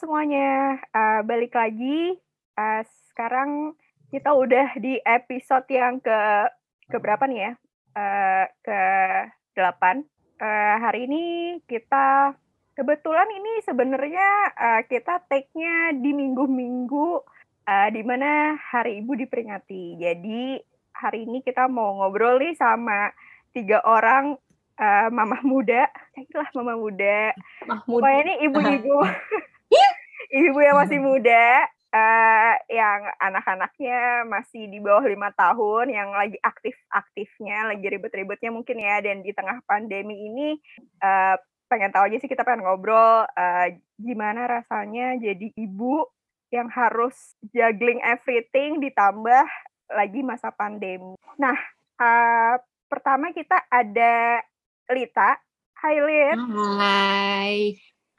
semuanya, uh, balik lagi. Uh, sekarang kita udah di episode yang ke ke berapa nih ya? Uh, ke delapan. Uh, hari ini kita kebetulan ini sebenarnya uh, kita take-nya di minggu-minggu uh, di mana Hari Ibu diperingati. Jadi hari ini kita mau ngobrol nih sama tiga orang uh, mama muda, lah mama muda. Mahmud. Pokoknya ini ibu-ibu ibu yang masih muda, uh, yang anak-anaknya masih di bawah lima tahun, yang lagi aktif-aktifnya, lagi ribet-ribetnya mungkin ya, dan di tengah pandemi ini uh, pengen tahu aja sih kita pengen ngobrol uh, gimana rasanya jadi ibu yang harus juggling everything ditambah lagi masa pandemi. Nah, uh, pertama kita ada Lita. Hai Lit. Hai.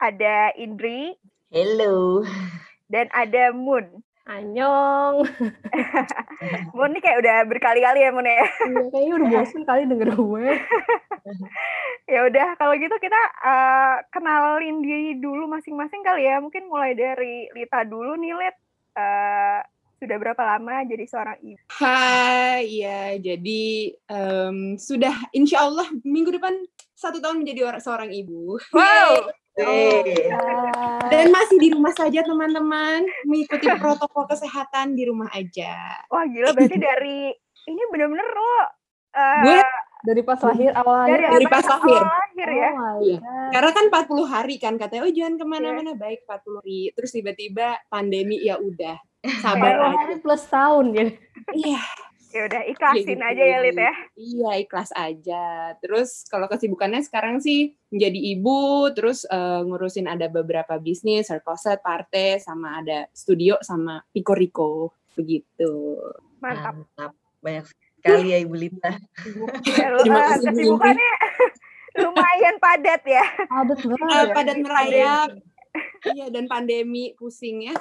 Ada Indri. Hello. Dan ada Moon. Anyong. Moon nih kayak udah berkali-kali ya Moon ya. Iya, kayaknya udah bosan kali denger gue. ya udah kalau gitu kita uh, kenalin diri dulu masing-masing kali ya. Mungkin mulai dari Lita dulu nih Lit. Uh, sudah berapa lama jadi seorang ibu? Hai, ya jadi um, sudah insya Allah minggu depan satu tahun menjadi seorang ibu. Wow. Dan masih di rumah saja teman-teman, mengikuti protokol kesehatan di rumah aja. Wah gila, berarti dari ini bener-bener lo uh, gue dari pas lahir awal dari, dari pas lahir, lahir ya. Oh iya. Karena kan 40 hari kan katanya oh jangan ke mana-mana yeah. baik 40 hari. Terus tiba-tiba pandemi ya udah sabar aja. plus tahun ya. Iya ya udah ikhlasin ya, aja ya Lid ya. Iya ikhlas aja. Terus kalau kesibukannya sekarang sih menjadi ibu terus uh, ngurusin ada beberapa bisnis circle set partai sama ada studio sama Pico Rico begitu. Mantap, mantap. banyak sekali ya Ibu Lita terima kasih kesibukannya lumayan padat ya. Padat banget. Uh, padat merayap iya dan pandemi pusing ya.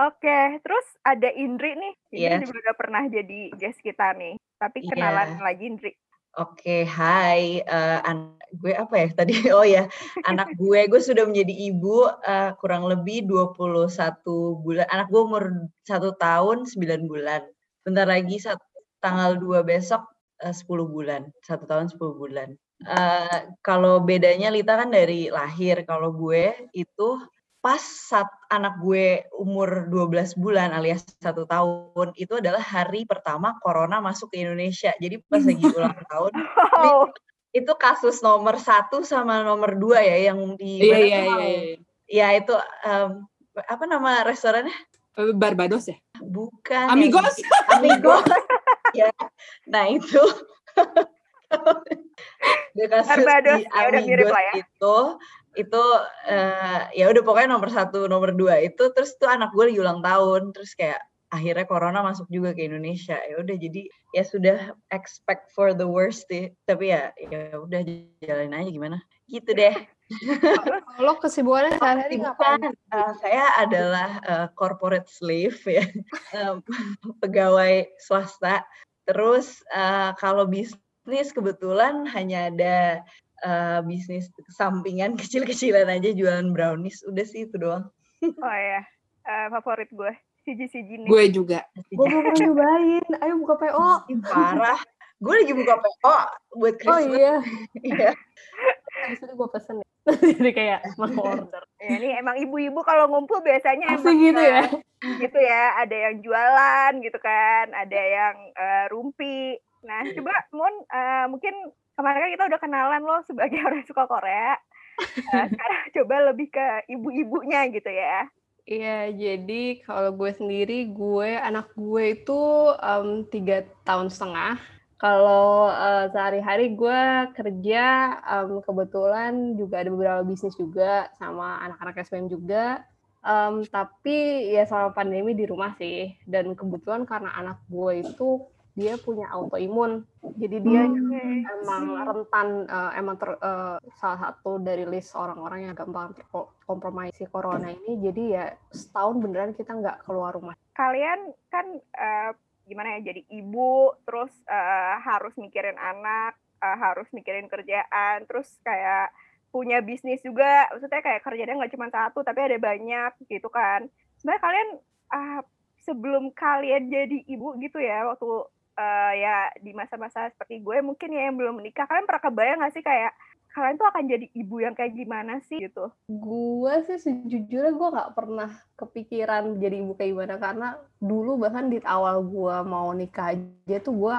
Oke, terus ada Indri nih. Indri yeah. juga udah pernah jadi guest kita nih. Tapi iya. kenalan yeah. lagi Indri. Oke, hai. Uh, anak gue apa ya tadi? Oh ya, anak gue, gue sudah menjadi ibu uh, kurang lebih 21 bulan. Anak gue umur satu tahun 9 bulan. Bentar lagi saat tanggal 2 besok uh, 10 bulan. Satu tahun 10 bulan. Uh, kalau bedanya Lita kan dari lahir. Kalau gue itu pas saat anak gue umur 12 bulan alias satu tahun itu adalah hari pertama corona masuk ke Indonesia. Jadi pas lagi ulang tahun oh. itu kasus nomor satu sama nomor dua ya yang di iya, iya, iya, iya. Ya itu um, apa nama restorannya? Eh, Barbados ya? Bukan. Amigos. Ya, Amigos. ya. Nah itu Barbados ya udah mirip lah ya. Itu itu uh, ya udah pokoknya nomor satu nomor dua itu terus tuh anak gue lagi ulang tahun terus kayak akhirnya corona masuk juga ke Indonesia. Ya udah jadi ya sudah expect for the worst deh tapi ya ya udah jalanin aja gimana. Gitu deh. Kalau kesibukannya sehari-hari ngapain? Uh, saya adalah uh, corporate slave ya. Pegawai swasta. Terus uh, kalau bisnis kebetulan hanya ada uh, bisnis sampingan kecil-kecilan aja jualan brownies. Udah sih itu doang. Oh ya uh, favorit gue siji-siji nih. Gue juga. Gue mau nyobain. Ayo buka PO parah. Gue lagi buka PO buat Christmas. oh iya. Iya. Habis itu gue pesen ya. Jadi kayak mau order. Ya, ini emang ibu-ibu kalau ngumpul biasanya Asli emang gitu ya. Gitu ya, ada yang jualan gitu kan, ada yang uh, rumpi. Nah, coba Moon uh, mungkin kemarin kan kita udah kenalan lo sebagai orang suka Korea. Uh, sekarang coba lebih ke ibu-ibunya gitu ya. Iya, jadi kalau gue sendiri, gue anak gue itu um, tiga tahun setengah. Kalau uh, sehari-hari gue kerja, um, kebetulan juga ada beberapa bisnis juga sama anak-anak SPM juga. Um, tapi ya selama pandemi di rumah sih. Dan kebetulan karena anak gue itu dia punya autoimun. Jadi dia hmm. emang rentan uh, emang ter, uh, salah satu dari list orang-orang yang gampang terkompromisi corona ini. Jadi ya setahun beneran kita nggak keluar rumah. Kalian kan uh, gimana ya jadi ibu terus uh, harus mikirin anak, uh, harus mikirin kerjaan, terus kayak punya bisnis juga maksudnya kayak kerjanya nggak cuma satu tapi ada banyak gitu kan sebenarnya kalian uh, sebelum kalian jadi ibu gitu ya waktu uh, ya di masa-masa seperti gue mungkin ya yang belum menikah kalian pernah kebayang nggak sih kayak kalian tuh akan jadi ibu yang kayak gimana sih? gitu? Gue sih sejujurnya gue nggak pernah kepikiran jadi ibu kayak gimana karena dulu bahkan di awal gue mau nikah aja tuh gue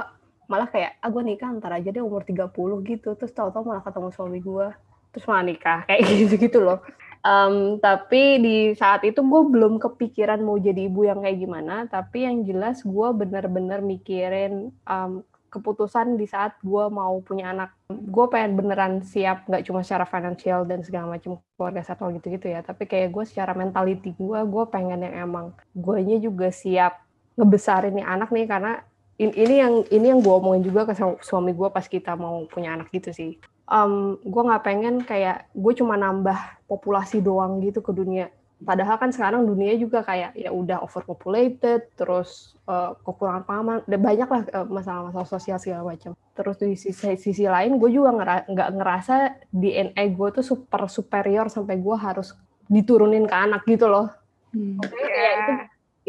malah kayak ah gue nikah ntar aja deh umur 30 gitu. Terus tau-tau malah ketemu suami gue terus malah nikah kayak gitu-gitu loh um, tapi di saat itu gue belum kepikiran mau jadi ibu yang kayak gimana tapi yang jelas gue bener-bener mikirin um, keputusan di saat gue mau punya anak. Gue pengen beneran siap, nggak cuma secara financial dan segala macam keluarga satu gitu-gitu ya, tapi kayak gue secara mentality gue, gue pengen yang emang guanya juga siap ngebesarin nih anak nih karena ini yang ini yang gue omongin juga ke suami gue pas kita mau punya anak gitu sih. Um, gue nggak pengen kayak gue cuma nambah populasi doang gitu ke dunia Padahal kan sekarang dunia juga kayak ya udah overpopulated, terus uh, kekurangan pangan, banyak lah uh, masalah-masalah sosial segala macam. Terus di sisi, sisi lain, gue juga nggak ngera ngerasa DNA gue tuh super superior sampai gue harus diturunin ke anak gitu loh. Hmm. Kayak itu,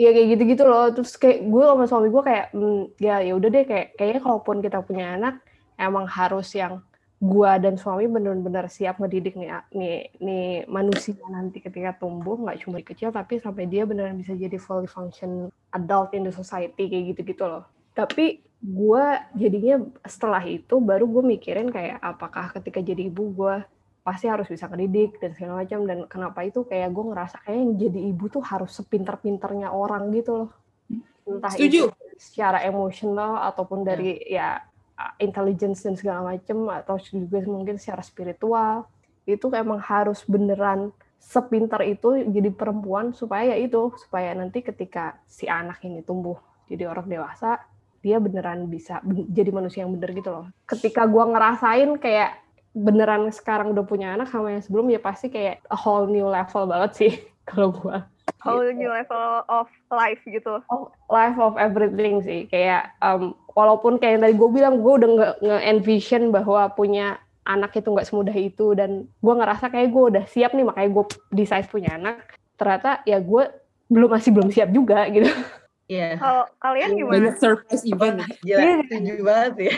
ya kayak gitu-gitu loh. Terus kayak gue sama suami gue kayak, mm, ya ya udah deh kayak kayaknya kalaupun kita punya anak, emang harus yang gua dan suami benar-benar siap ngedidik nih, nih nih manusia nanti ketika tumbuh nggak cuma kecil tapi sampai dia beneran bisa jadi fully function adult in the society kayak gitu-gitu loh. Tapi gua jadinya setelah itu baru gue mikirin kayak apakah ketika jadi ibu gue pasti harus bisa ngedidik dan segala macam dan kenapa itu kayak gue ngerasa kayak yang jadi ibu tuh harus sepinter-pinternya orang gitu loh entah Setuju. itu secara emosional ataupun dari ya intelligence dan segala macam atau juga mungkin secara spiritual itu emang harus beneran sepintar itu jadi perempuan supaya ya itu supaya nanti ketika si anak ini tumbuh jadi orang dewasa dia beneran bisa jadi manusia yang bener gitu loh. Ketika gua ngerasain kayak beneran sekarang udah punya anak sama yang sebelum ya pasti kayak a whole new level banget sih kalau gua whole gitu. new level of life gitu oh, life of everything sih kayak um, walaupun kayak yang tadi gue bilang gue udah nge-envision bahwa punya anak itu nggak semudah itu dan gue ngerasa kayak gue udah siap nih makanya gue decide punya anak ternyata ya gue belum masih belum siap juga gitu. Iya. Yeah. Kalau kalian gimana? Banyak surprise event. Gila, yeah. setuju banget ya.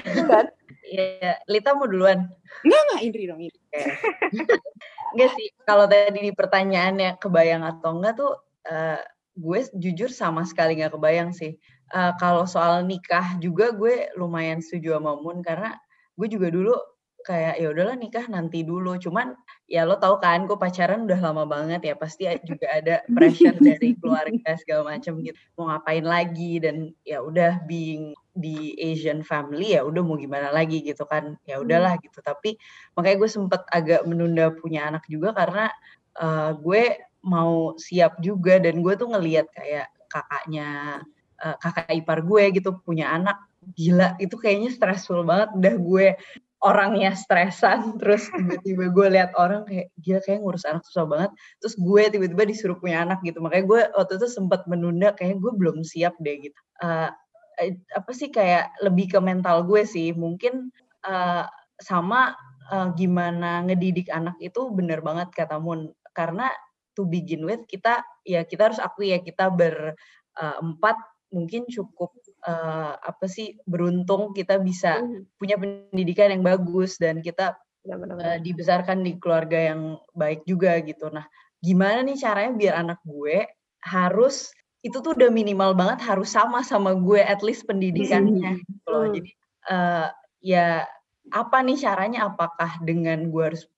Iya, Lita mau duluan. Enggak, enggak, Indri dong, Indri. enggak sih, kalau tadi di pertanyaannya kebayang atau enggak tuh, uh, gue jujur sama sekali nggak kebayang sih. Uh, kalau soal nikah juga gue lumayan setuju sama Mun karena gue juga dulu kayak ya udahlah nikah nanti dulu. Cuman ya lo tau kan gue pacaran udah lama banget ya pasti juga ada pressure dari keluarga segala macam gitu. Mau ngapain lagi? Dan ya udah being di Asian family ya udah mau gimana lagi gitu kan. Ya udahlah hmm. gitu. Tapi makanya gue sempet agak menunda punya anak juga karena uh, gue mau siap juga. Dan gue tuh ngeliat kayak kakaknya uh, kakak ipar gue gitu punya anak gila itu kayaknya stressful banget. Udah gue orangnya stresan terus tiba-tiba gue lihat orang kayak gila kayak ngurus anak susah banget. Terus gue tiba-tiba disuruh punya anak gitu. Makanya gue waktu itu sempat menunda kayak gue belum siap deh gitu. Uh, apa sih kayak lebih ke mental gue sih. Mungkin uh, sama uh, gimana ngedidik anak itu bener banget kata Mun. Karena to begin with kita ya kita harus akui ya kita berempat uh, mungkin cukup uh, apa sih beruntung kita bisa hmm. punya pendidikan yang bagus dan kita uh, dibesarkan di keluarga yang baik juga gitu. Nah, gimana nih caranya biar anak gue harus itu tuh udah minimal banget harus sama sama gue at least pendidikannya gitu loh. Hmm. Jadi uh, ya apa nih caranya apakah dengan gue harus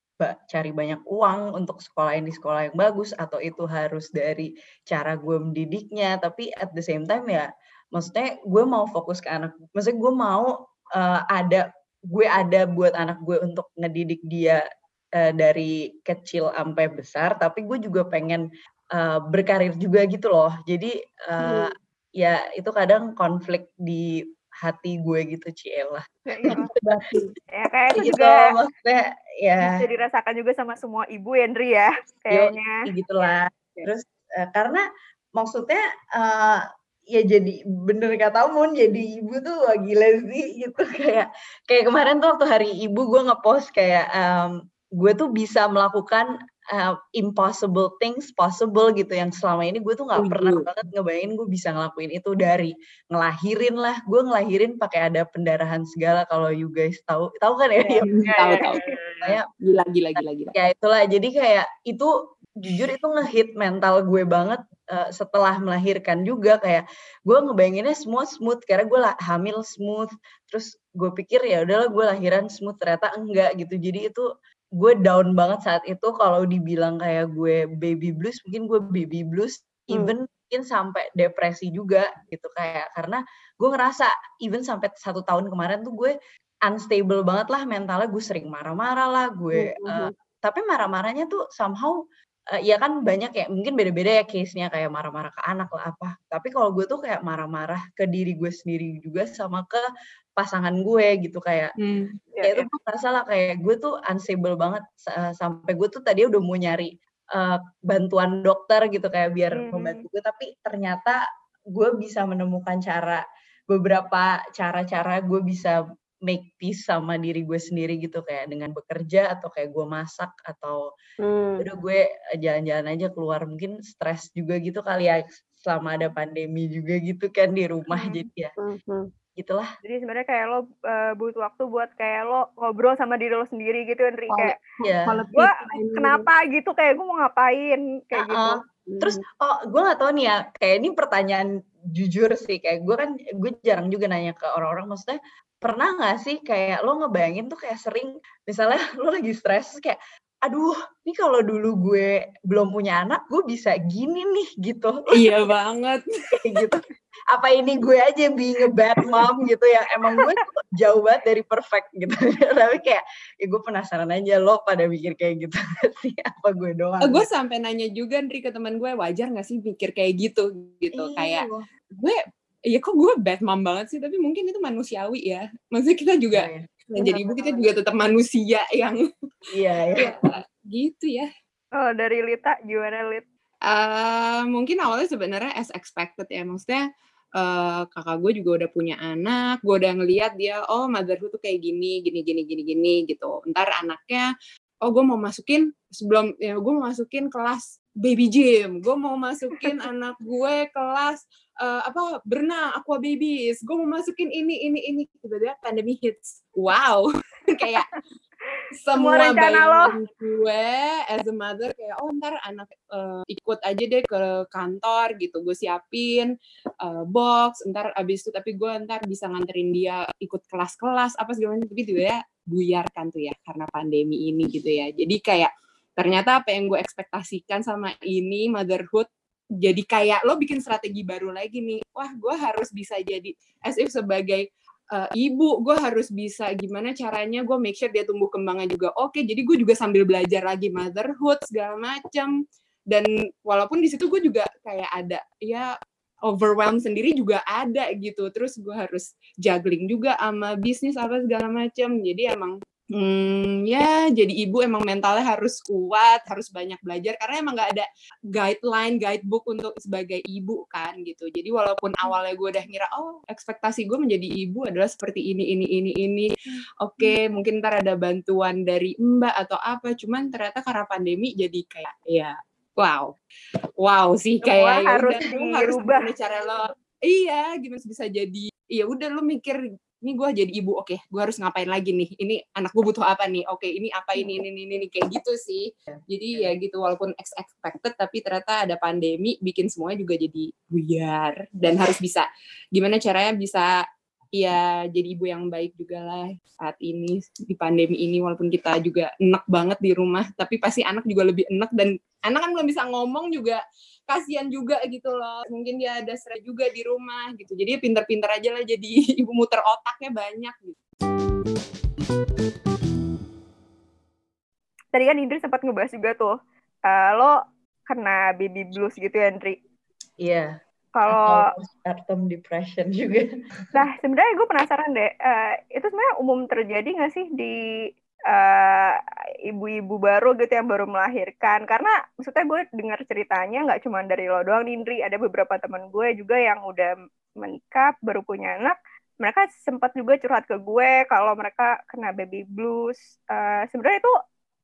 cari banyak uang untuk sekolah ini sekolah yang bagus atau itu harus dari cara gue mendidiknya tapi at the same time ya maksudnya gue mau fokus ke anak maksudnya gue mau uh, ada gue ada buat anak gue untuk ngedidik dia uh, dari kecil sampai besar tapi gue juga pengen uh, berkarir juga gitu loh jadi uh, hmm. ya itu kadang konflik di hati gue gitu Ciela. ya kayak itu gitu, juga maksudnya ya bisa dirasakan juga sama semua ibu Hendri ya kayaknya. Yo, gitulah. Terus uh, karena maksudnya uh, ya jadi bener kata Mun jadi ibu tuh wah gila sih gitu kayak kayak kemarin tuh waktu hari ibu gue ngepost kayak um, gue tuh bisa melakukan uh, impossible things possible gitu yang selama ini gue tuh nggak pernah banget ngebayangin gue bisa ngelakuin itu dari ngelahirin lah gue ngelahirin pakai ada pendarahan segala kalau you guys tahu tahu kan ya, ya, ya tahu tahu. Kayak gila gila gila gila. Ya itulah jadi kayak itu jujur itu ngehit mental gue banget uh, setelah melahirkan juga kayak gue ngebayanginnya semua smooth karena gue lah hamil smooth terus gue pikir ya udahlah gue lahiran smooth ternyata enggak gitu jadi itu gue down banget saat itu kalau dibilang kayak gue baby blues mungkin gue baby blues hmm. even mungkin sampai depresi juga gitu kayak. Karena gue ngerasa even sampai satu tahun kemarin tuh gue unstable banget lah mentalnya gue sering marah-marah lah gue uh, uh, tapi marah-marahnya tuh somehow uh, ya kan banyak ya mungkin beda-beda ya case-nya kayak marah-marah ke anak lah apa. Tapi kalau gue tuh kayak marah-marah ke diri gue sendiri juga sama ke pasangan gue gitu kayak hmm, ya, ya itu gue merasa lah kayak gue tuh unstable banget sampai gue tuh tadi udah mau nyari uh, bantuan dokter gitu kayak biar hmm. membantu gue tapi ternyata gue bisa menemukan cara beberapa cara-cara gue bisa make peace sama diri gue sendiri gitu kayak dengan bekerja atau kayak gue masak atau hmm. udah gue jalan-jalan aja keluar mungkin stres juga gitu kali ya selama ada pandemi juga gitu kan di rumah hmm. jadi ya hmm. Hmm gitulah. Jadi sebenarnya kayak lo uh, butuh waktu buat kayak lo ngobrol sama diri lo sendiri gitu Henry oh, kayak yeah. gue kenapa gitu kayak gue mau ngapain kayak uh -uh. gitu. Terus oh gue gak tahu nih ya kayak ini pertanyaan jujur sih kayak gue kan gue jarang juga nanya ke orang-orang maksudnya pernah gak sih kayak lo ngebayangin tuh kayak sering misalnya lo lagi stres kayak aduh ini kalau dulu gue belum punya anak gue bisa gini nih gitu. Iya banget. Gitu. Apa ini gue aja being a bad mom gitu ya emang gue tuh jauh banget dari perfect gitu. Tapi kayak ya gue penasaran aja lo pada mikir kayak gitu sih? Apa gue doang? Gue sampai nanya juga nih ke teman gue wajar gak sih mikir kayak gitu? Gitu iya. kayak gue ya kok gue bad mom banget sih? Tapi mungkin itu manusiawi ya. Maksudnya kita juga iya, iya dan jadi ibu kita juga tetap manusia yang iya ya. gitu ya. Oh dari Lita gimana Lit? Uh, mungkin awalnya sebenarnya as expected ya. Maksudnya uh, kakak gue juga udah punya anak. Gue udah ngeliat dia oh motherhood tuh kayak gini gini gini gini gini gitu. Ntar anaknya oh gue mau masukin sebelum ya gue mau masukin kelas baby gym. Gue mau masukin anak gue kelas uh, apa berenang aqua babies. Gue mau masukin ini ini ini. Tiba-tiba pandemi hits. Wow. Kayak semua, semua bayangan gue as a mother kayak oh ntar anak uh, ikut aja deh ke kantor gitu. Gue siapin uh, box ntar abis itu tapi gue ntar bisa nganterin dia ikut kelas-kelas apa segala macam tapi tiba ya. Buyar kan tuh ya karena pandemi ini gitu ya. Jadi kayak ternyata apa yang gue ekspektasikan sama ini motherhood jadi kayak lo bikin strategi baru lagi nih. Wah gue harus bisa jadi as if sebagai uh, ibu gue harus bisa gimana caranya gue make sure dia tumbuh kembangnya juga oke. Jadi gue juga sambil belajar lagi motherhood segala macam dan walaupun di situ gue juga kayak ada ya overwhelm sendiri juga ada gitu. Terus gue harus juggling juga sama bisnis apa segala macam jadi emang Hmm, ya jadi ibu emang mentalnya harus kuat, harus banyak belajar karena emang nggak ada guideline, guidebook untuk sebagai ibu kan gitu. Jadi walaupun hmm. awalnya gue udah ngira oh ekspektasi gue menjadi ibu adalah seperti ini ini ini ini, hmm. oke okay, mungkin ntar ada bantuan dari mbak atau apa, cuman ternyata karena pandemi jadi kayak ya wow, wow sih kayak ya harus dirubah cara lo, iya gimana bisa jadi, iya udah lo mikir ini gue jadi ibu oke okay, gue harus ngapain lagi nih? Ini anak gue butuh apa nih? Oke okay, ini apa ini ini ini, ini kayak gitu sih. Jadi ya gitu walaupun expected tapi ternyata ada pandemi bikin semuanya juga jadi buyar dan harus bisa gimana caranya bisa ya jadi ibu yang baik juga lah saat ini di pandemi ini walaupun kita juga enak banget di rumah tapi pasti anak juga lebih enak dan anak kan belum bisa ngomong juga kasihan juga gitu loh. Mungkin dia ada stres juga di rumah gitu jadi pinter-pinter aja lah jadi ibu muter otaknya banyak gitu. Tadi kan Indri sempat ngebahas juga tuh uh, lo kena baby blues gitu ya Indri? Iya kalau postpartum depression juga. Nah sebenarnya gue penasaran deh uh, itu sebenarnya umum terjadi nggak sih di uh, ibu-ibu baru gitu yang baru melahirkan? Karena maksudnya gue dengar ceritanya nggak cuma dari lo doang Nindri. Ada beberapa teman gue juga yang udah menikah baru punya anak. Mereka sempat juga curhat ke gue kalau mereka kena baby blues. Uh, sebenarnya itu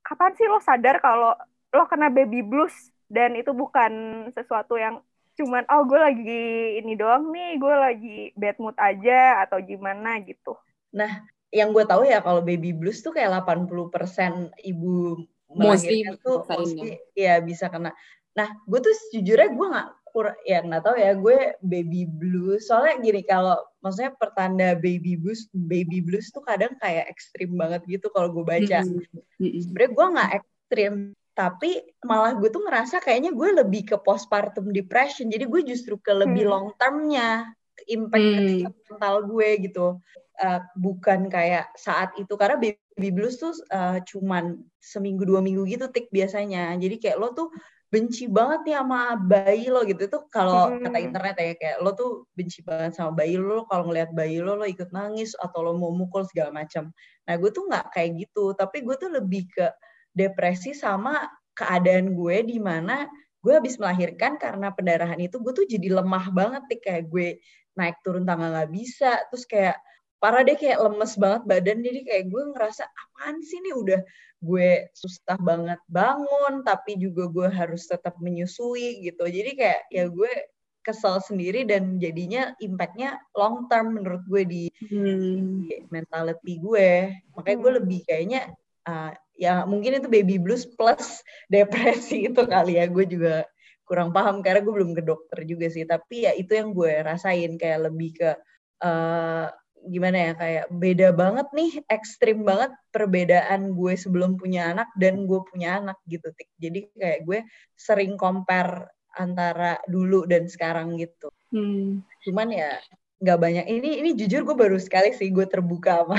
kapan sih lo sadar kalau lo kena baby blues? Dan itu bukan sesuatu yang cuman oh gue lagi ini doang nih gue lagi bad mood aja atau gimana gitu. Nah yang gue tahu ya kalau baby blues tuh kayak 80% ibu melahirkan tuh mostly ya bisa kena. Nah gue tuh sejujurnya gue nggak kur ya nggak tahu ya gue baby blues. Soalnya gini kalau maksudnya pertanda baby blues baby blues tuh kadang kayak ekstrim banget gitu kalau gue baca. Mm -hmm. sebenarnya gue nggak ekstrim tapi malah gue tuh ngerasa kayaknya gue lebih ke postpartum depression. Jadi gue justru ke lebih hmm. long termnya impact hmm. mental gue gitu. Uh, bukan kayak saat itu. Karena baby blues tuh uh, cuman seminggu dua minggu gitu tik biasanya. Jadi kayak lo tuh benci banget nih sama bayi lo gitu. Tuh kalau hmm. kata internet ya kayak lo tuh benci banget sama bayi lo. Kalau ngelihat bayi lo lo ikut nangis atau lo mau mukul segala macam. Nah gue tuh nggak kayak gitu. Tapi gue tuh lebih ke depresi sama keadaan gue di mana gue habis melahirkan karena pendarahan itu gue tuh jadi lemah banget nih. Kayak gue naik turun tangga nggak bisa. Terus kayak parah deh kayak lemes banget badan. Jadi kayak gue ngerasa apaan sih nih udah gue susah banget bangun tapi juga gue harus tetap menyusui gitu. Jadi kayak ya gue kesel sendiri dan jadinya impactnya long term menurut gue di, hmm. di mentality gue. Makanya gue hmm. lebih kayaknya uh, ya mungkin itu baby blues plus depresi itu kali ya. Gue juga kurang paham karena gue belum ke dokter juga sih. Tapi ya itu yang gue rasain kayak lebih ke uh, gimana ya kayak beda banget nih ekstrim banget perbedaan gue sebelum punya anak dan gue punya anak gitu tik. Jadi kayak gue sering compare antara dulu dan sekarang gitu. Hmm. cuman ya nggak banyak. Ini ini jujur gue baru sekali sih gue terbuka sama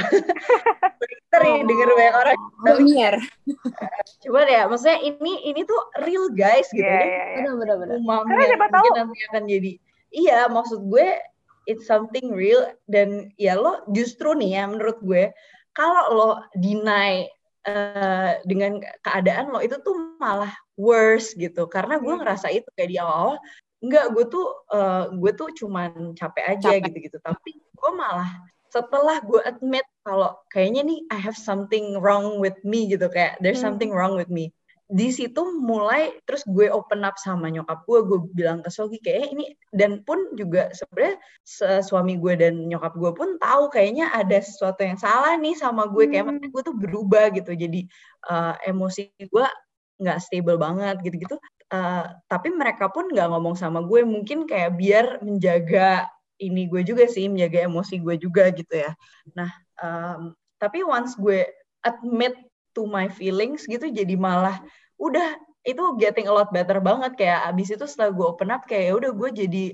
sering oh, denger banyak orang. Lumier. cuman ya maksudnya ini ini tuh real guys gitu. Yeah, yeah, yeah. benar benar karena siapa tahu. nanti akan jadi. Iya maksud gue it's something real. Dan ya lo justru nih ya menurut gue kalau lo deny uh, dengan keadaan lo itu tuh malah worse gitu. Karena gue hmm. ngerasa itu kayak di awal-awal enggak gue tuh uh, gue tuh cuman capek aja gitu-gitu. Tapi gue malah setelah gue admit kalau kayaknya nih I have something wrong with me gitu kayak there's hmm. something wrong with me. Di situ mulai terus gue open up sama nyokap gue gue bilang ke Sogi kayak eh, ini dan pun juga sebenarnya suami gue dan nyokap gue pun tahu kayaknya ada sesuatu yang salah nih sama gue hmm. kayak makanya gue tuh berubah gitu. Jadi uh, emosi gue nggak stable banget gitu-gitu uh, tapi mereka pun nggak ngomong sama gue. Mungkin kayak biar menjaga ini gue juga sih menjaga emosi gue juga gitu ya. Nah um, tapi once gue admit to my feelings gitu jadi malah udah itu getting a lot better banget. Kayak abis itu setelah gue open up kayak ya udah gue jadi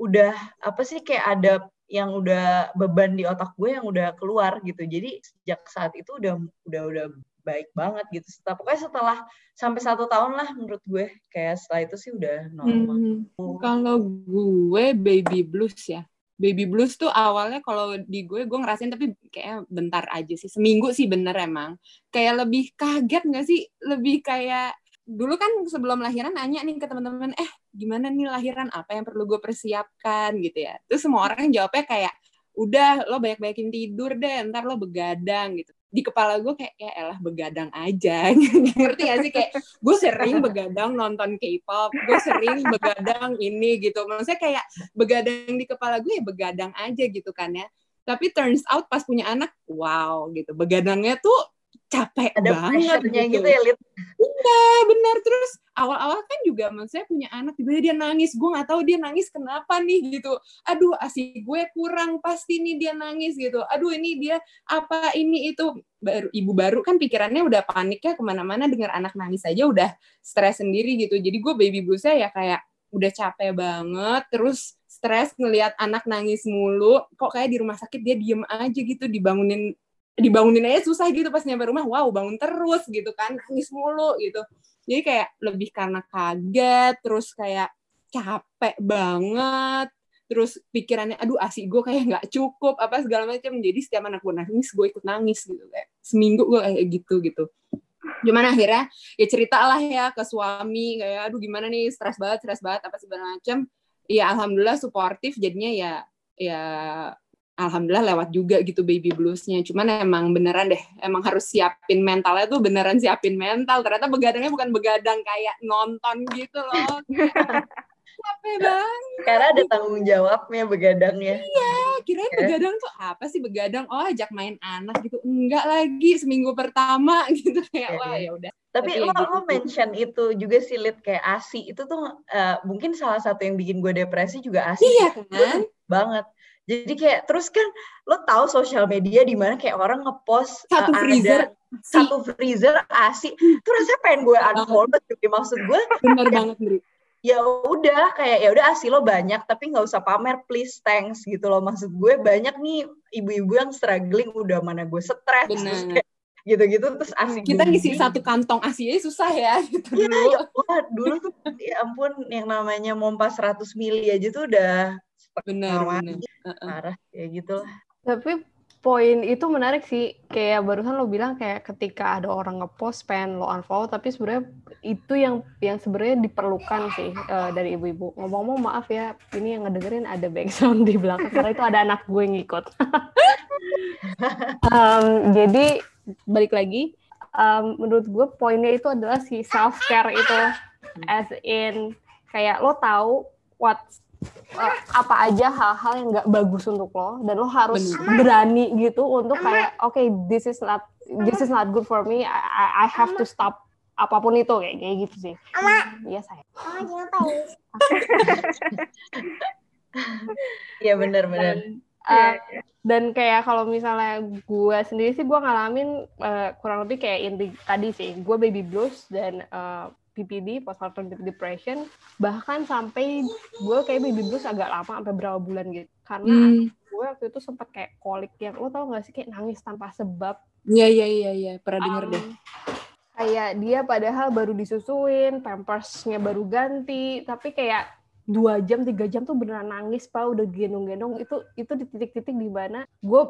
udah apa sih kayak ada yang udah beban di otak gue yang udah keluar gitu. Jadi sejak saat itu udah udah udah baik banget gitu setelah pokoknya setelah sampai satu tahun lah menurut gue kayak setelah itu sih udah normal. Hmm, kalau gue baby blues ya. Baby blues tuh awalnya kalau di gue gue ngerasain tapi kayak bentar aja sih. Seminggu sih bener emang. Kayak lebih kaget nggak sih? Lebih kayak dulu kan sebelum lahiran nanya nih ke teman-teman eh gimana nih lahiran? Apa yang perlu gue persiapkan? Gitu ya. Terus semua orang jawabnya kayak udah lo banyak-banyakin tidur deh ntar lo begadang gitu di kepala gue kayak ya elah begadang aja. Ngerti gak sih? Kayak gue sering begadang nonton K-pop gue sering begadang ini gitu. Maksudnya kayak begadang di kepala gue ya begadang aja gitu kan ya. Tapi turns out pas punya anak wow gitu. Begadangnya tuh capek ada banget gitu. gitu ya Lid? Iya benar terus awal-awal kan juga saya punya anak tiba dia nangis. Gue nggak tahu dia nangis kenapa nih gitu. Aduh asi gue kurang pasti nih dia nangis gitu. Aduh ini dia apa ini itu? Baru ibu baru kan pikirannya udah paniknya ke mana-mana dengar anak nangis aja udah stres sendiri gitu. Jadi gue baby bluesnya ya kayak udah capek banget terus stres ngelihat anak nangis mulu. Kok kayak di rumah sakit dia diem aja gitu dibangunin dibangunin aja susah gitu pas nyampe rumah wow bangun terus gitu kan nangis mulu gitu. Jadi kayak lebih karena kaget terus kayak capek banget terus pikirannya aduh asik gue kayak nggak cukup apa segala macam. Jadi setiap anak gue nangis gue ikut nangis gitu kayak seminggu gue kayak gitu gitu. Cuman akhirnya ya cerita lah ya ke suami kayak aduh gimana nih stres banget stres banget apa segala macam. Ya alhamdulillah suportif jadinya ya ya alhamdulillah lewat juga gitu baby bluesnya. Cuman emang beneran deh, emang harus siapin mentalnya tuh beneran siapin mental. Ternyata begadangnya bukan begadang kayak nonton gitu loh. Capek banget. Karena ada tanggung jawabnya begadangnya. Iya, kirain Ya. begadang tuh apa sih begadang? Oh, ajak main anak gitu. Enggak lagi seminggu pertama gitu kayak Iya, wah ya udah. Tapi Tapi lo, gitu lo mention itu juga sih, Lid, kayak ASI. Itu tuh eh, mungkin salah satu yang bikin gue depresi juga ASI. Iya kan? banget. Jadi kayak terus kan lo tahu sosial media di mana kayak orang ngepost Satu eh, freezer ada satu freezer ASI. Itu rasanya pengen gue unfollow cuy. Maksud gue bener banget Ndri. ya udah kayak ya udah ASI lo banyak tapi nggak usah pamer please thanks gitu loh. Maksud gue banyak nih ibu-ibu yang struggling udah mana gue stres terus Bener. kayak gitu-gitu terus ASI Kita ngisi satu kantong ASI aja susah ya gitu Iya, dulu. ya dulu tuh ya ampun yang namanya mompa 100 mili aja tuh udah Mati. Heeh. parah ya gitu lah. Tapi poin itu menarik sih. Kayak barusan lo bilang kayak ketika ada orang ngepost pengen lo unfollow, tapi sebenarnya itu yang yang sebenarnya diperlukan sih eh, dari ibu-ibu. Ngomong-ngomong maaf ya, ini yang ngedengerin ada background di belakang karena itu ada anak gue yang ngikut. Em, jadi balik lagi, em, menurut gue poinnya itu adalah si self care itu, as in kayak lo tahu what eh, apa aja hal-hal yang nggak bagus untuk lo dan lo harus Bener. berani gitu untuk kayak oke this is not this is not good for me. I, I- I have to stop apa pun itu kayak kayak gitu sih. Iya saya Iya benar-benar. dan eh, dan kayak kalau misalnya gue sendiri sih gue ngalamin eh, kurang lebih kayak inti tadi sih. Gue baby blues dan eh, PPD postpartum depression bahkan sampai gue kayak baby blues agak lama sampai berapa bulan gitu karena Hmm. gue waktu itu sempat kayak kolik yang lo tau gak sih kayak nangis tanpa sebab Iya, iya, iya, iya. Pernah denger Um, deh. kayak dia padahal baru disusuin pampersnya baru ganti tapi kayak dua jam tiga jam tuh beneran nangis pak udah gendong-gendong itu itu di titik-titik di mana gue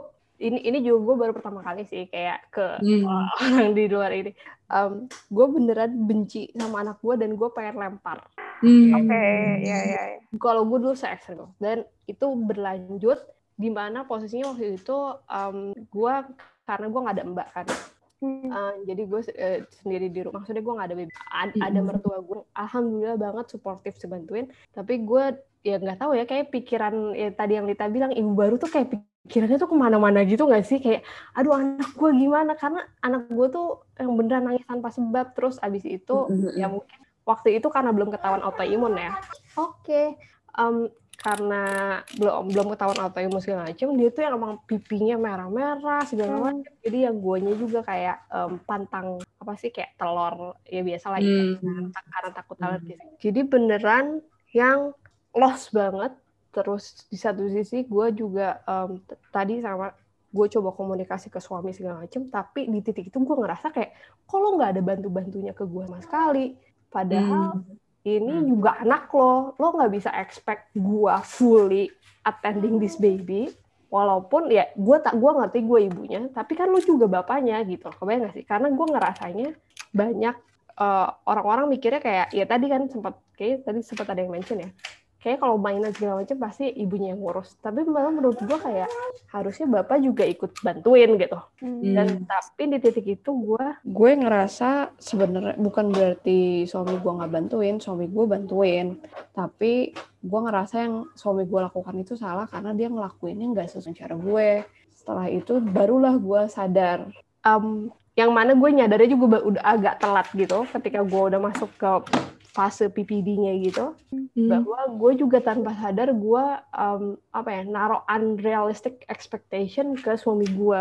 ini ini juga gue baru pertama kali sih kayak ke Hmm. orang di luar ini gue beneran benci sama anak gue dan gue pengen lempar Hmm. Oke, ya ya. ya. kalau gue dulu se ekstrim itu. dan itu berlanjut di mana posisinya waktu itu gue karena gue nggak ada mbak kan Hmm. Uh, jadi gue uh, sendiri di rumah maksudnya gue nggak ada baby Ad- ada mertua gue alhamdulillah banget suportif sebantuin tapi gue ya nggak tahu ya kayak pikiran ya tadi yang Lita bilang ibu baru tuh kayak pikirannya tuh ke mana-mana gitu nggak sih? Kayak aduh anak gue gimana? Karena anak gue tuh yang beneran nangis tanpa sebab. Terus abis itu ya mungkin waktu itu karena belum ketahuan autoimun ya. Oke. Em, karena belum belum ketahuan autoimun segala macam dia tuh yang emang pipinya merah-merah segala Hmm. macam jadi yang guanya juga kayak em, pantang apa sih kayak telur ya biasa lah Hmm. karena takut Hmm. alergi. Jadi beneran yang lost banget. Terus di satu sisi gue juga t- tadi sama gue coba komunikasi ke suami segala macam tapi di titik itu gue ngerasa kayak kalau nggak ada bantu bantunya ke gue sama sekali? Padahal ini Hmm. juga anak lo. Lo nggak bisa expect gue fully attending this baby. Walaupun ya gue tak gue ngerti gue ibunya tapi kan lo juga bapaknya gitu. Kebayang gak sih? Karena gue ngerasanya banyak eh, orang-orang mikirnya kayak ya tadi kan sempat kayak tadi sempat ada yang mention ya kayak kalau mainan segala macam pasti ibunya yang ngurus. Tapi malah menurut gue kayak harusnya bapak juga ikut bantuin gitu. Hmm. dan tapi di titik itu gue gue ngerasa sebenarnya bukan berarti suami gue nggak bantuin suami gue bantuin. Tapi gue ngerasa yang suami gue lakukan itu salah karena dia ngelakuinnya nggak sesuai cara gue. Setelah itu barulah gue sadar. Em, yang mana gue nyadarnya juga udah agak telat gitu ketika gue udah masuk ke fase PPD-nya gitu Hmm. bahwa gue juga tanpa sadar gue em, apa ya naruh unrealistic expectation ke suami gue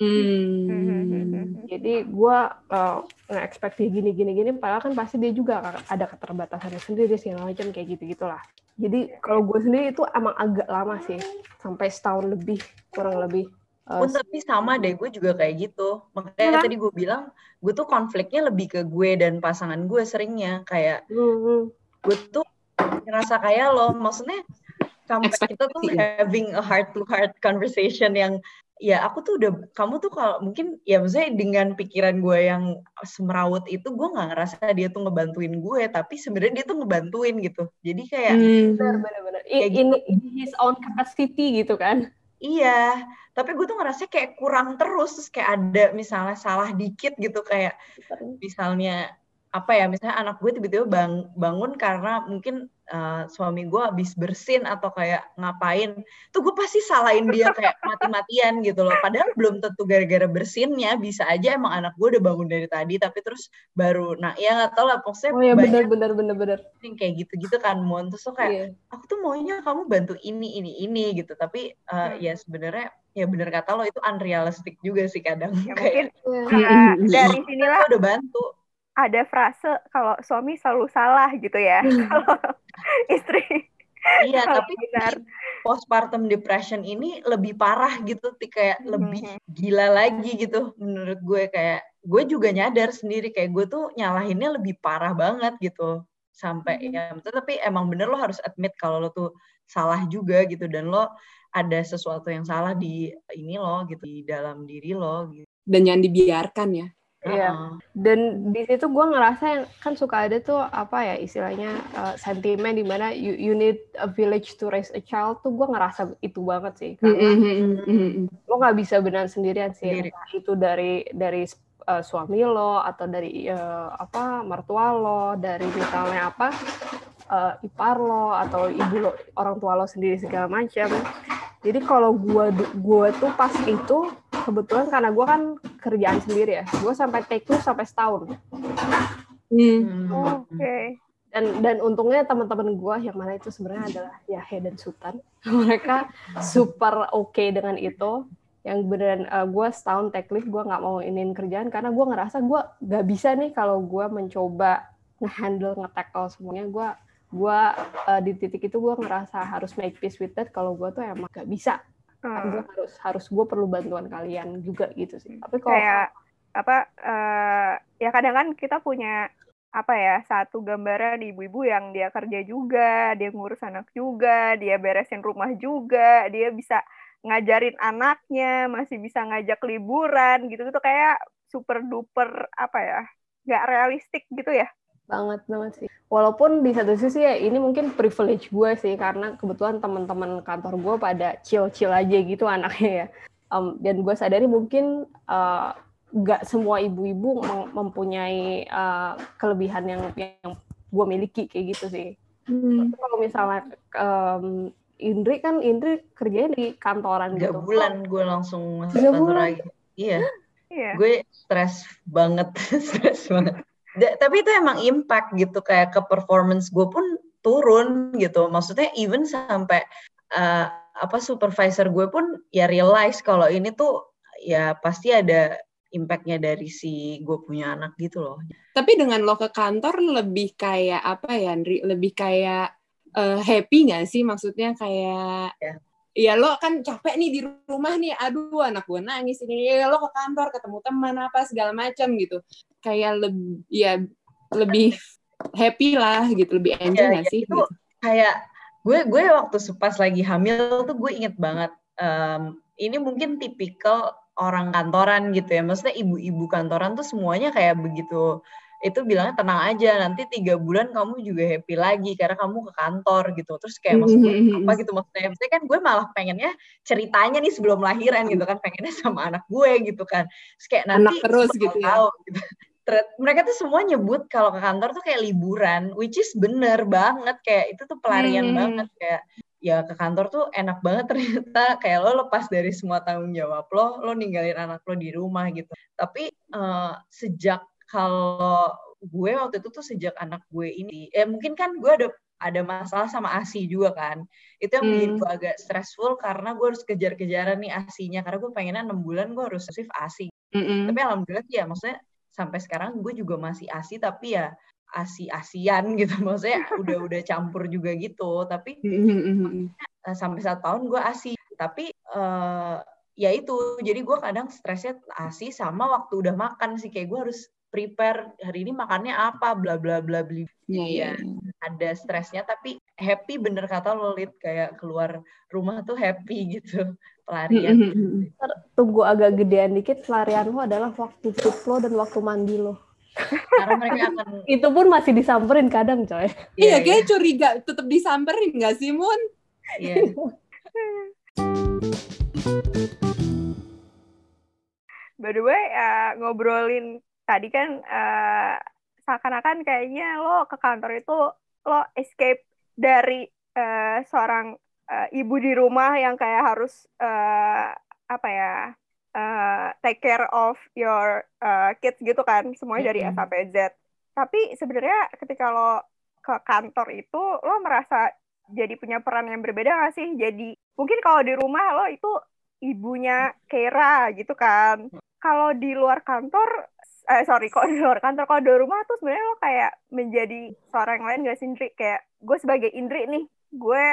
Hmm. jadi gue uh, nge-expect gini gini gini padahal kan pasti dia juga ada keterbatasannya sendiri segala macam kayak gitu gitulah jadi kalau gue sendiri itu emang agak lama sih sampai setahun lebih kurang lebih Uh, Pun tapi sama deh, gue juga kayak gitu. Makanya Iya. tadi gue bilang, gue tuh konfliknya lebih ke gue dan pasangan gue seringnya. Kayak hmm, hmm. gue tuh ngerasa kayak lo, maksudnya sampai kita tuh having a heart to heart conversation yang ya aku tuh udah kamu tuh kalau mungkin ya maksudnya dengan pikiran gue yang semerawut itu gue nggak ngerasa dia tuh ngebantuin gue tapi sebenarnya dia tuh ngebantuin gitu jadi kayak Hmm. benar benar benar Kayak I- ini in his own capacity gitu kan Iya, tapi gue tuh ngerasa kayak kurang terus, terus kayak ada misalnya salah dikit gitu kayak misalnya apa ya misalnya anak gue tiba-tiba bang, bangun karena mungkin uh, suami gue habis bersin atau kayak ngapain tuh gue pasti salahin dia kayak mati-matian gitu loh. Padahal belum tentu gara-gara bersinnya bisa aja emang anak gue udah bangun dari tadi tapi terus baru nah ya nggak tau lah pokoknya oh ya bener bener bener bener yang kayak gitu-gitu kan mon. Terus tuh kayak yeah. aku tuh maunya kamu bantu ini ini ini gitu. Tapi uh, hmm. ya sebenarnya ya bener kata lo itu unrealistic juga sih kadang ya, kayak mungkin. Uh, dari sinilah udah bantu ada frase kalau suami selalu salah gitu ya hmm. kalau istri iya tapi benar postpartum depression ini lebih parah gitu kayak hmm. lebih gila lagi gitu menurut gue kayak gue juga nyadar sendiri kayak gue tuh nyalahinnya lebih parah banget gitu sampai hmm. ya tapi emang bener lo harus admit kalau lo tuh salah juga gitu dan lo ada sesuatu yang salah di ini lo gitu di dalam diri lo gitu dan jangan dibiarkan ya Iya. Uh-uh. Dan di situ gue ngerasa yang kan suka ada tuh apa ya istilahnya uh, sentimen di mana you, you need a village to raise a child tuh gue ngerasa itu banget sih karena mm-hmm. lo nggak bisa benar sendirian sih Sendiri. itu dari dari uh, suami lo atau dari uh, apa mertua lo dari misalnya apa uh, ipar lo atau ibu lo orang tua lo sendiri segala macam jadi kalau gue gue tuh pas itu kebetulan karena gue kan kerjaan sendiri ya. Gue sampai take leave sampai setahun. Hmm. oh, oke. Okay. dan dan untungnya teman-teman gue yang mana itu sebenarnya adalah Yahe dan Sultan. Mereka super oke okay dengan itu. Yang beneran uh, gue setahun take leave gue nggak mau inin kerjaan karena gue ngerasa gue nggak bisa nih kalau gue mencoba ngehandle nge-tackle semuanya. Gue gue uh, di titik itu gue ngerasa harus make peace with that. Kalau gue tuh emang gak bisa hmm. gue harus harus gue perlu bantuan kalian juga gitu sih. Tapi kalau kayak apa uh, ya kadang kan kita punya apa ya satu gambaran ibu-ibu yang dia kerja juga dia ngurus anak juga dia beresin rumah juga dia bisa ngajarin anaknya masih bisa ngajak liburan gitu gitu kayak super duper apa ya nggak realistik gitu ya banget banget sih. Walaupun di satu sisi ya ini mungkin privilege gue sih karena kebetulan teman-teman kantor gue pada chill-chill aja gitu anaknya ya. Um, dan gue sadari mungkin uh, semua ibu-ibu mempunyai uh, kelebihan yang yang gue miliki kayak gitu sih. Hmm. Kalau misalnya um, Indri kan Indri kerjanya di kantoran Tiga gitu. bulan gue langsung masuk kantor lagi. Iya. Yeah. Gue stres banget, stres banget tapi itu emang impact gitu kayak ke performance gue pun turun gitu maksudnya even sampai uh, apa supervisor gue pun ya realize kalau ini tuh ya pasti ada impactnya dari si gue punya anak gitu loh. Tapi dengan lo ke kantor lebih kayak apa ya, Andri? Lebih kayak uh, happy nggak sih? Maksudnya kayak ya ya lo kan capek nih di rumah nih aduh anak gue nangis ini ya lo ke kantor ketemu teman apa segala macam gitu kayak lebih ya lebih happy lah gitu lebih enjoy ya, gak sih itu gitu. kayak gue gue waktu pas lagi hamil tuh gue inget banget um, ini mungkin tipikal orang kantoran gitu ya maksudnya ibu-ibu kantoran tuh semuanya kayak begitu itu bilangnya tenang aja nanti tiga bulan kamu juga happy lagi karena kamu ke kantor gitu terus kayak maksudnya mm-hmm. apa gitu maksudnya maksudnya kan gue malah pengennya ceritanya nih sebelum lahiran gitu kan pengennya sama anak gue gitu kan terus kayak nanti anak terus gitu ya tahu, gitu. Mereka tuh semua nyebut kalau ke kantor tuh kayak liburan which is bener banget kayak itu tuh pelarian hmm. banget kayak ya ke kantor tuh enak banget ternyata kayak lo lepas dari semua tanggung jawab lo lo ninggalin anak lo di rumah gitu tapi uh, sejak kalau gue waktu itu tuh sejak anak gue ini, eh mungkin kan gue ada ada masalah sama ASI juga kan. Itu yang bikin hmm. gue agak stressful karena gue harus kejar-kejaran nih ASInya karena gue pengennya enam bulan gue harus shift ASI. Mm -hmm. Tapi alhamdulillah ya maksudnya sampai sekarang gue juga masih ASI tapi ya asi-asian gitu. Maksudnya udah udah campur juga gitu. Tapi mm-hmm. sampai satu tahun gue asi. Tapi uh, ya itu. Jadi gue kadang stresnya asi sama waktu udah makan sih. Kayak gue harus prepare hari ini makannya apa bla bla bla beli yeah, ya yeah. ada stresnya tapi happy bener kata lo Lid. Kayak keluar rumah tuh happy gitu pelarian. Tunggu agak gedean dikit. Pelarian lo adalah waktu food lo dan waktu mandi lo. Karena mereka akan itu pun masih disamperin kadang coy. Iya, iya kayak curiga. Tetap disamperin gak sih Mun? Iya. Yeah. By the way, uh, ngobrolin tadi kan uh, seakan-akan kayaknya lo ke kantor itu lo escape dari uh, seorang uh, ibu di rumah yang kayak harus uh, apa ya uh, take care of your uh, kids gitu kan semuanya dari A sampai Z. Tapi sebenarnya ketika lo ke kantor itu lo merasa jadi punya peran yang berbeda gak sih? Jadi mungkin kalau di rumah lo itu ibunya Kera gitu kan kalau di luar kantor eh sorry kok di luar kantor kalau di rumah tuh sebenarnya lo kayak menjadi seorang yang lain gak sih Indri kayak gue sebagai Indri nih gue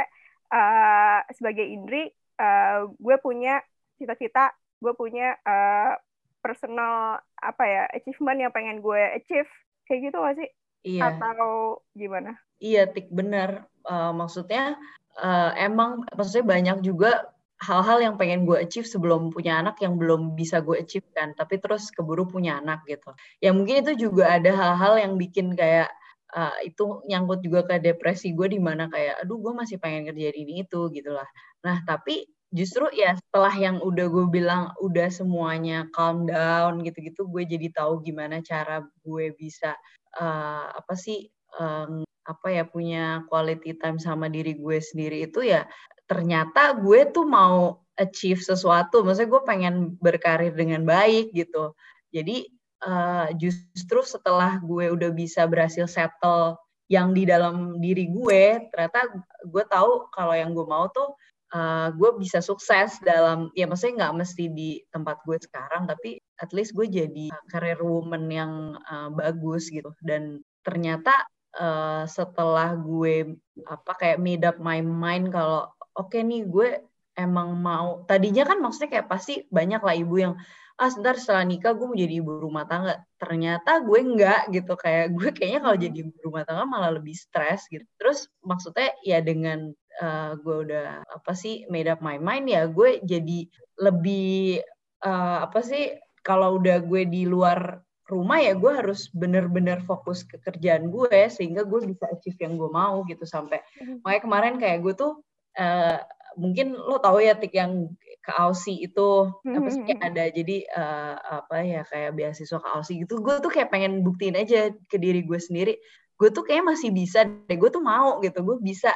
uh, sebagai Indri uh, gue punya cita-cita gue punya uh, personal apa ya achievement yang pengen gue achieve. Kayak gitu gak sih? Iya. atau gimana? Iya tik bener. Uh, maksudnya uh, emang maksudnya banyak juga hal-hal yang pengen gue achieve sebelum punya anak yang belum bisa gue achieve kan. Tapi terus keburu punya anak gitu. Ya mungkin itu juga ada hal-hal yang bikin kayak uh, itu nyangkut juga ke depresi gue di mana kayak aduh gue masih pengen kerja ini itu gitulah nah tapi justru ya setelah yang udah gue bilang udah semuanya calm down gitu-gitu gue jadi tahu gimana cara gue bisa uh, apa sih um, apa ya punya quality time sama diri gue sendiri itu ya ternyata gue tuh mau achieve sesuatu, maksudnya gue pengen berkarir dengan baik gitu. Jadi uh, justru setelah gue udah bisa berhasil settle yang di dalam diri gue, ternyata gue tahu kalau yang gue mau tuh uh, gue bisa sukses dalam, ya maksudnya nggak mesti di tempat gue sekarang, tapi at least gue jadi career woman yang uh, bagus gitu. Dan ternyata uh, setelah gue apa kayak made up my mind kalau oke okay nih gue emang mau tadinya kan maksudnya kayak pasti banyak lah ibu yang ah sebentar setelah nikah gue mau jadi ibu rumah tangga. Ternyata gue enggak gitu. Kayak gue kayaknya kalau jadi ibu rumah tangga malah lebih stres gitu. Terus maksudnya ya dengan uh, gue udah apa sih made up my mind ya gue jadi lebih uh, apa sih kalau udah gue di luar rumah ya gue harus bener-bener fokus ke kerjaan gue sehingga gue bisa achieve yang gue mau gitu. Sampai mm-hmm. makanya kemarin kayak gue tuh uh, mungkin lo tahu ya tik yang ke Aussie itu apa sih kayak ada. Jadi uh, apa ya kayak beasiswa ke Aussie gitu gue tuh kayak pengen buktiin aja ke diri gue sendiri gue tuh kayak masih bisa deh gue tuh mau gitu gue bisa.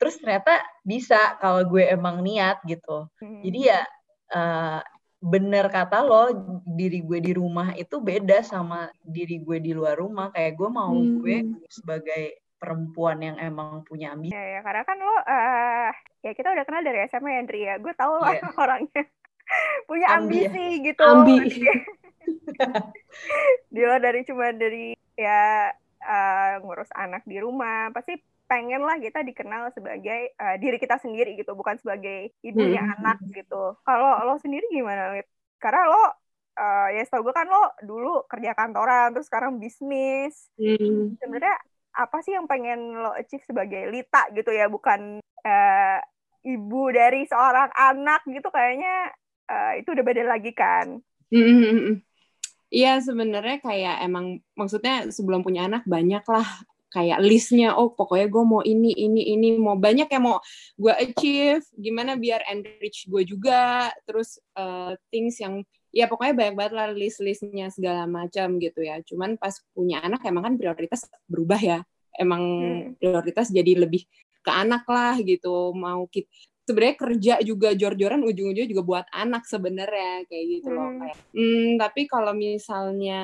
Terus ternyata bisa kalau gue emang niat gitu. Jadi ya uh, bener kata lo diri gue di rumah itu beda sama diri gue di luar rumah. Kayak gue mau hmm. gue sebagai perempuan yang emang punya ambisi. Ya, ya karena kan lo uh, ya kita udah kenal dari SMA ya Andri ya. Gue tau lah yeah. orangnya punya Ambi, ambisi ya. gitu. Ambi. di luar dari cuma dari ya uh, ngurus anak di rumah, pasti pengen lah kita dikenal sebagai uh, diri kita sendiri gitu, bukan sebagai ibunya hmm. anak gitu. Kalau lo sendiri gimana, Lid? Karena lo uh, ya setahu gue kan lo dulu kerja kantoran, terus sekarang bisnis. Hmm. Sebenarnya apa sih yang pengen lo achieve sebagai Lita gitu ya? Bukan uh, ibu dari seorang anak gitu kayaknya uh, itu udah beda lagi kan? Iya sebenarnya kayak emang maksudnya sebelum punya anak banyak lah kayak listnya oh pokoknya gue mau ini ini ini mau banyak yang mau gue achieve gimana biar enrich gue juga terus uh, things yang ya pokoknya banyak banget lah list-listnya segala macam gitu ya. Cuman pas punya anak emang kan prioritas berubah ya. Emang hmm. prioritas jadi lebih ke anak lah gitu. Mau kita sebenarnya kerja juga jor-joran ujung-ujungnya juga buat anak sebenarnya kayak gitu loh hmm. kayak. Hmm, tapi kalau misalnya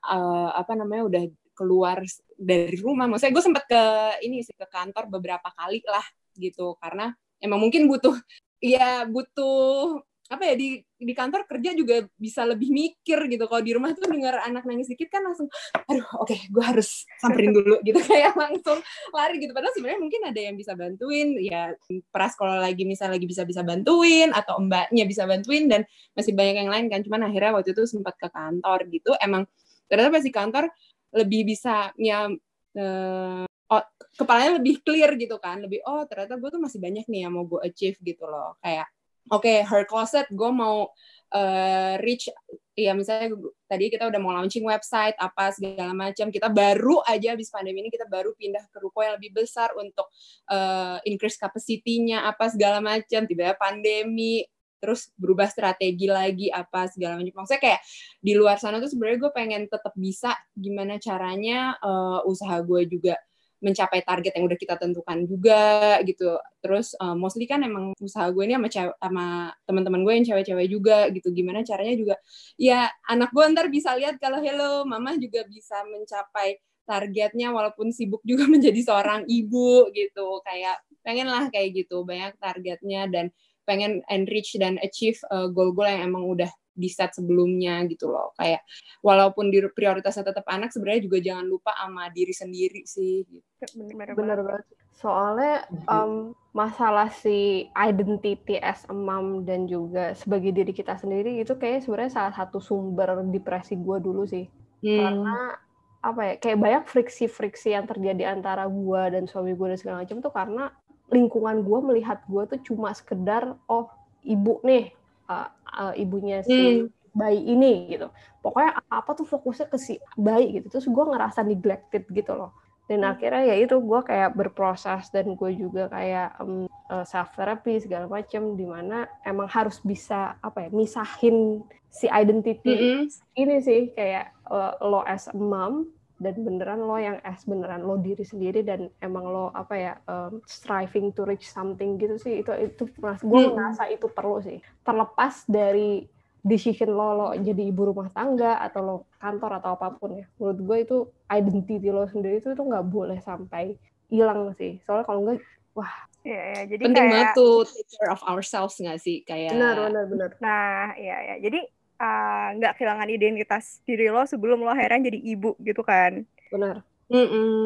uh, apa namanya udah keluar dari rumah, maksudnya gue sempat ke ini sih ke kantor beberapa kali lah gitu karena emang mungkin butuh ya butuh apa ya di di kantor kerja juga bisa lebih mikir gitu. Kalau di rumah tuh dengar anak nangis dikit kan langsung aduh oke okay, gue harus samperin dulu gitu. Kayak langsung lari gitu. Padahal sebenarnya mungkin ada yang bisa bantuin. Ya pras kalau lagi misal lagi bisa bisa bantuin atau mbaknya bisa bantuin dan masih banyak yang lain kan. Cuman akhirnya waktu itu sempat ke kantor gitu. Emang ternyata pasti kantor lebih bisa ya uh, oh, kepalanya lebih clear gitu kan. Lebih oh ternyata gue tuh masih banyak nih yang mau gue achieve gitu loh. Kayak oke okay, her closet gue mau uh, reach ya misalnya tadi kita udah mau launching website apa segala macam kita baru aja habis pandemi ini kita baru pindah ke ruko yang lebih besar untuk uh, increase capacity-nya apa segala macam tiba-tiba pandemi terus berubah strategi lagi apa segala macam. Maksudnya kayak di luar sana tuh sebenarnya gue pengen tetap bisa gimana caranya uh, usaha gue juga mencapai target yang udah kita tentukan juga gitu. Terus uh, mostly kan emang usaha gue ini sama sama teman-teman gue yang cewek-cewek juga gitu. Gimana caranya juga ya anak gue ntar bisa lihat kalau hello mama juga bisa mencapai targetnya walaupun sibuk juga menjadi seorang ibu gitu. Kayak pengen lah kayak gitu banyak targetnya dan pengen enrich dan achieve uh, goal-goal yang emang udah di set sebelumnya gitu loh. Kayak walaupun di prioritasnya tetap anak sebenarnya juga jangan lupa sama diri sendiri sih. Gitu. bener, bener banget. Soalnya um, masalah si identity as a mom dan juga sebagai diri kita sendiri itu kayak sebenarnya salah satu sumber depresi gue dulu sih. Hmm. karena apa ya kayak banyak friksi-friksi yang terjadi antara gue dan suami gue dan segala macam tuh karena lingkungan gue melihat gue tuh cuma sekedar oh ibu nih uh, uh, ibunya si hmm. bayi ini gitu. Pokoknya apa tuh fokusnya ke si bayi gitu. Terus gue ngerasa neglected gitu loh. Dan hmm. akhirnya ya itu gue kayak berproses dan gue juga kayak um, self therapy segala macem di mana emang harus bisa apa ya misahin si identity mm -hmm. ini sih kayak uh, lo as a mom dan beneran lo yang es beneran lo diri sendiri dan emang lo apa ya um, striving to reach something gitu sih itu itu gue hmm. ngerasa itu perlu sih. Terlepas dari decision lo lo jadi ibu rumah tangga atau lo kantor atau apa pun ya menurut gue itu identity lo sendiri itu tuh nggak boleh sampai hilang sih. Soalnya kalau enggak wah. Ya, ya, jadi penting kayak, banget tuh take care of ourselves nggak sih? Kayak benar benar benar. Nah ya ya jadi nggak uh, kehilangan identitas diri lo sebelum lo akhirnya jadi ibu gitu kan benar mm -mm.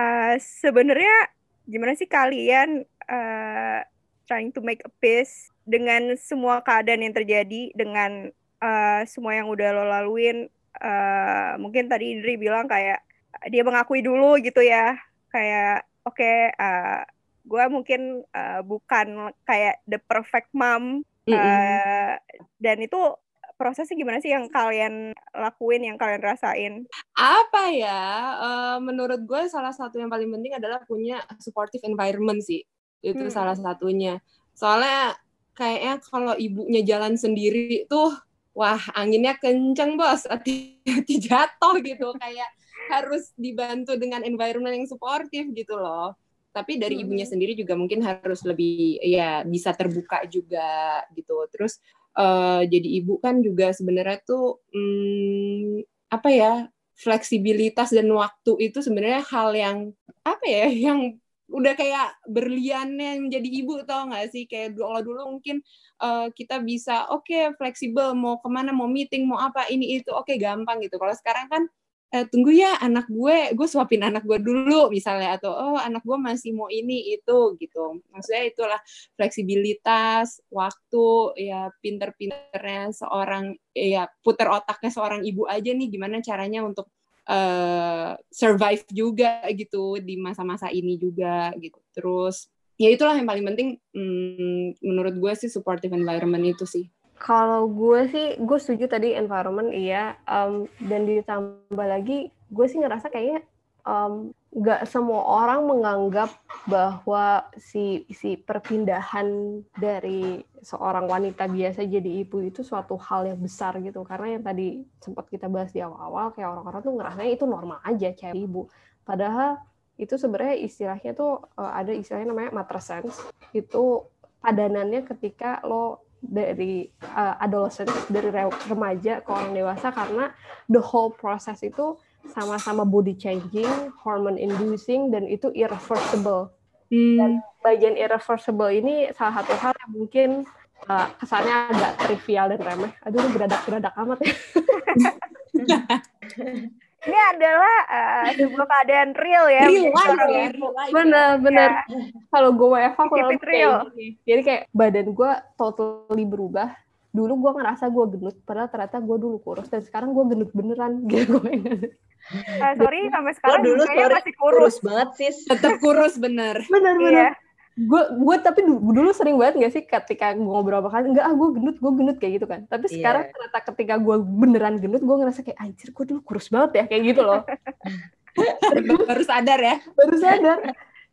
uh, sebenarnya gimana sih kalian uh, trying to make a peace dengan semua keadaan yang terjadi dengan uh, semua yang udah lo laluin uh, mungkin tadi Indri bilang kayak dia mengakui dulu gitu ya kayak oke okay, uh, gue mungkin uh, bukan kayak the perfect mom uh, mm -hmm. dan itu prosesnya gimana sih yang kalian lakuin, yang kalian rasain? Apa ya? Uh, menurut gue salah satu yang paling penting adalah punya supportive environment sih. Itu hmm. salah satunya. Soalnya kayaknya kalau ibunya jalan sendiri tuh, wah anginnya kenceng bos, hati-hati jatuh gitu. Kayak harus dibantu dengan environment yang supportive gitu loh tapi dari ibunya sendiri juga mungkin harus lebih ya bisa terbuka juga gitu terus uh, jadi ibu kan juga sebenarnya tuh hmm, apa ya fleksibilitas dan waktu itu sebenarnya hal yang apa ya yang udah kayak berliannya menjadi ibu tau gak sih? Kayak dulu dulu mungkin uh, kita bisa oke okay, fleksibel mau ke mana mau meeting mau apa ini itu oke okay, gampang gitu. Kalau sekarang kan eh, tunggu ya anak gue gue suapin anak gue dulu misalnya atau oh anak gue masih mau ini itu gitu. Maksudnya itulah fleksibilitas waktu ya pinter-pinternya seorang ya puter otaknya seorang ibu aja nih gimana caranya untuk uh, survive juga gitu di masa-masa ini juga gitu. Terus ya itulah yang paling penting hmm, menurut gue sih supportive environment itu sih kalau gue sih, gue setuju tadi environment iya, um, dan ditambah lagi, gue sih ngerasa kayaknya um, gak semua orang menganggap bahwa si si perpindahan dari seorang wanita biasa jadi ibu itu suatu hal yang besar gitu. Karena yang tadi sempat kita bahas di awal-awal kayak orang-orang tuh ngerasanya itu normal aja cewek ibu. Padahal itu sebenarnya istilahnya tuh uh, ada istilahnya namanya matrescence itu padanannya ketika lo dari uh, adolescent dari remaja ke orang dewasa karena the whole process itu sama-sama body changing, hormone inducing dan itu irreversible. Hmm. Dan bagian irreversible ini salah satu hal yang mungkin uh, kesannya agak trivial dan remeh. Aduh, beradak-beradak amat ya. ini adalah uh, sebuah keadaan real ya. Real life ya. Bener, bener. Ya. Kalau gue WFH kalau real. Jadi kayak badan gue totally berubah. Dulu gue ngerasa gue gendut, padahal ternyata gue dulu kurus. Dan sekarang gue gendut beneran. Gitu gue Uh, sorry, sampai sekarang dulu sorry, masih kurus. kurus banget sih. Tetap kurus, bener. bener, bener. Iya gue gue tapi dulu sering banget gak sih ketika gue ngobrol sama kalian enggak ah gue gendut gue gendut kayak gitu kan. Tapi yeah. sekarang ternyata ketika gue beneran gendut gue ngerasa kayak anjir gue dulu kurus banget ya kayak gitu loh. Baru sadar ya? Baru sadar.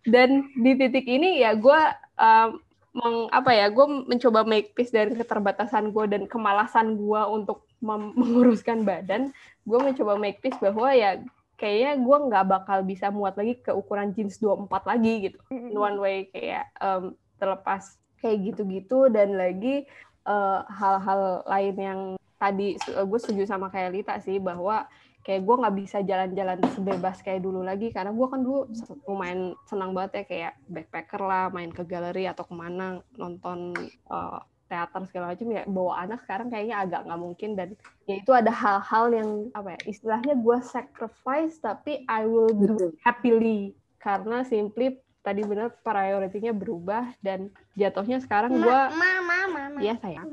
Dan di titik ini ya gue um, meng, apa ya gue mencoba make peace dari keterbatasan gue dan kemalasan gue untuk menguruskan badan. Gue mencoba make peace bahwa ya kayaknya gue nggak bakal bisa muat lagi ke ukuran jeans 24 lagi gitu. In one way kayak um, terlepas kayak gitu-gitu. Dan lagi eh, hal-hal uh, lain yang tadi gue setuju sama kayak Lita sih bahwa kayak gue nggak bisa jalan-jalan sebebas kayak dulu lagi. Karena gue kan dulu lumayan senang banget ya kayak backpacker lah main ke galeri atau ke mana nonton uh, teater segala macam ya bawa anak sekarang kayaknya agak nggak mungkin. Dan ya itu ada hal-hal yang apa ya istilahnya gue sacrifice tapi I will do happily. Karena simply tadi benar prioritinya berubah dan jatuhnya sekarang gue ya sayang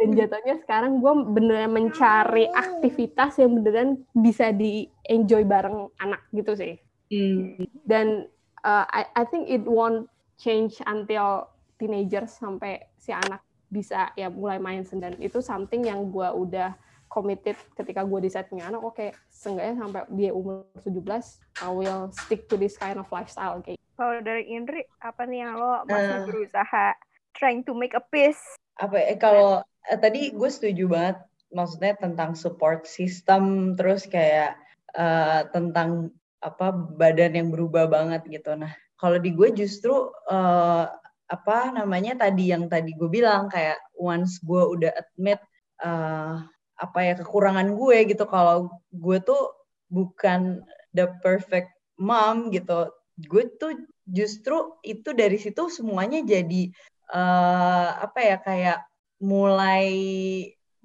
dan jatuhnya sekarang gue beneran mencari aktivitas yang beneran bisa di enjoy bareng anak gitu sih. Mm. dan uh, I, I think it won't change until teenager sampai si anak bisa ya mulai main sendiri itu something yang gue udah committed ketika gue decide punya anak oke okay, seenggaknya sampai dia umur 17 I will stick to this kind of lifestyle kayak kalau dari Indri apa nih yang lo masih uh, berusaha trying to make a peace? Apa ya kalau eh, tadi gue setuju banget maksudnya tentang support system terus kayak uh, tentang apa badan yang berubah banget gitu. Nah kalau di gue justru uh, apa namanya tadi yang tadi gue bilang kayak once gue udah admit uh, apa ya kekurangan gue gitu. Kalau gue tuh bukan the perfect mom gitu. Gue tuh justru itu dari situ semuanya jadi uh, apa ya kayak mulai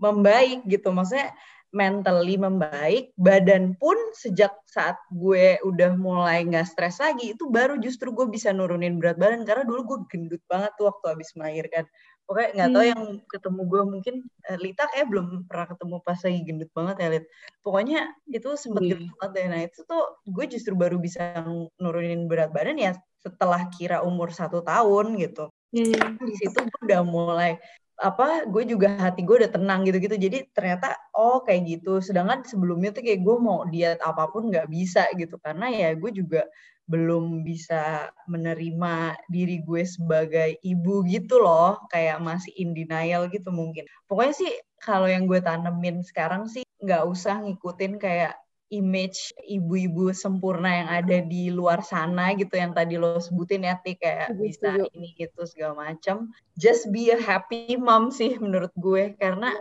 membaik gitu. Maksudnya mentally membaik badan pun sejak saat gue udah mulai nggak stres lagi itu baru justru gue bisa nurunin berat badan karena dulu gue gendut banget tuh waktu habis melahirkan pokoknya nggak hmm. tahu yang ketemu gue mungkin uh, Lita kayak belum pernah ketemu pas lagi gendut banget ya Lit pokoknya itu sempet hmm. gendut banget deh nah itu tuh gue justru baru bisa nurunin berat badan ya setelah kira umur satu tahun gitu hmm. di situ gue udah mulai apa gue juga hati gue udah tenang gitu-gitu. Jadi ternyata oh kayak gitu. Sedangkan sebelumnya tuh kayak gue mau diet apa pun nggak bisa gitu. Karena ya gue juga belum bisa menerima diri gue sebagai ibu gitu loh. Kayak masih in denial gitu mungkin. Pokoknya sih kalau yang gue tanemin sekarang sih nggak usah ngikutin kayak image ibu-ibu sempurna yang ada di luar sana gitu yang tadi lo sebutin ya Ti kayak bisa ini itu segala macam just be a happy mom sih menurut gue karena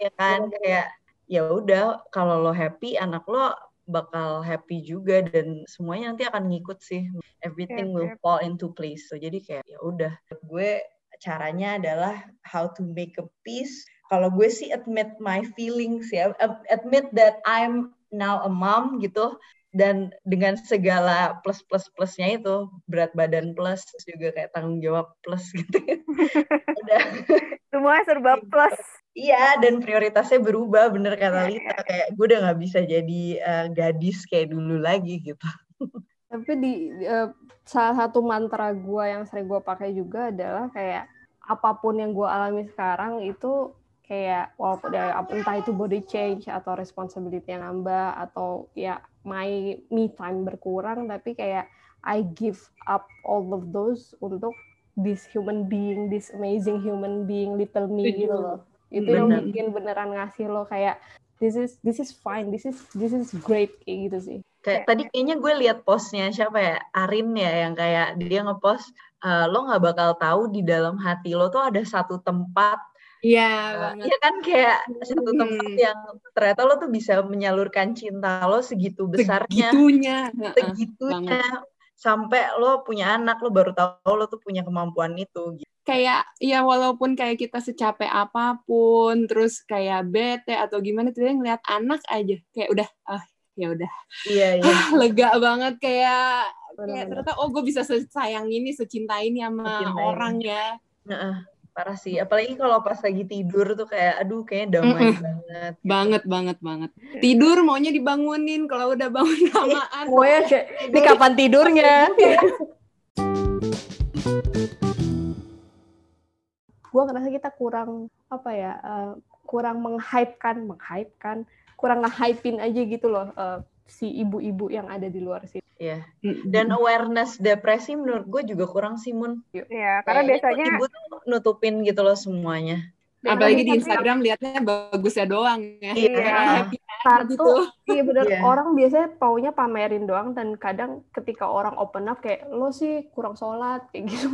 ya kan kayak ya udah kalau lo happy anak lo bakal happy juga dan semuanya nanti akan ngikut sih. Everything will fall into place. So jadi kayak ya udah. Gue caranya adalah how to make a peace. Kalau gue sih admit my feelings ya. Admit that I'm now a mom gitu. Dan dengan segala plus plus plusnya itu berat badan plus juga kayak tanggung jawab plus gitu. Semua serba plus. Iya dan prioritasnya berubah bener kata iya, Lita. iya. kayak gue udah nggak bisa jadi uh, gadis kayak dulu lagi gitu. Tapi di uh, salah satu mantra gue yang sering gue pakai juga adalah kayak apa pun yang gue alami sekarang itu kayak walaupun ya, entah itu body change atau responsibility yang nambah atau ya my me time berkurang tapi kayak I give up all of those untuk this human being this amazing human being little me gitu loh. Itu Bener. yang bikin beneran ngasih lo kayak this is this is fine this is this is great kayak gitu sih. Kayak tadi kayaknya gue lihat postnya siapa ya? Arin ya yang kayak dia ngepost uh, lo nggak bakal tahu di dalam hati lo tuh ada satu tempat Iya, uh, iya kan kayak satu tempat yang ternyata lo tuh bisa menyalurkan cinta lo segitu besarnya. Segitunya. Segitunya. Sampai lo punya anak, lo baru tahu lo tuh punya kemampuan itu. Kayak ya walaupun kayak kita secapek apa pun, terus kayak bete atau gimana tuh ngeliat anak aja kayak udah ah ya udah. Iya, iya. Ah, lega banget kayak kayak ternyata oh gue bisa sayang ini, secinta ini sama Secinta orang ya. Nah, parah sih apalagi kalau pas lagi tidur tuh kayak aduh kayaknya damai mm -mm. banget gitu. banget banget banget tidur maunya dibangunin kalau udah bangun lamaan oh ya ini kapan tidurnya gue ngerasa kita kurang apa ya uh, kurang menghypekan menghypekan kurang nge aja gitu loh uh, si ibu-ibu yang ada di luar sini. Iya. Dan awareness depresi menurut gue juga kurang sih Mun. Iya, karena Kayaknya biasanya ibu tuh nutupin gitu loh semuanya. Apalagi di biasanya- Instagram liatnya bagusnya doang ya. Iya. Happy Satu, gitu. Iya bener, Iya. orang biasanya paunya pamerin doang dan kadang ketika orang open up kayak lo sih kurang sholat kayak gitu.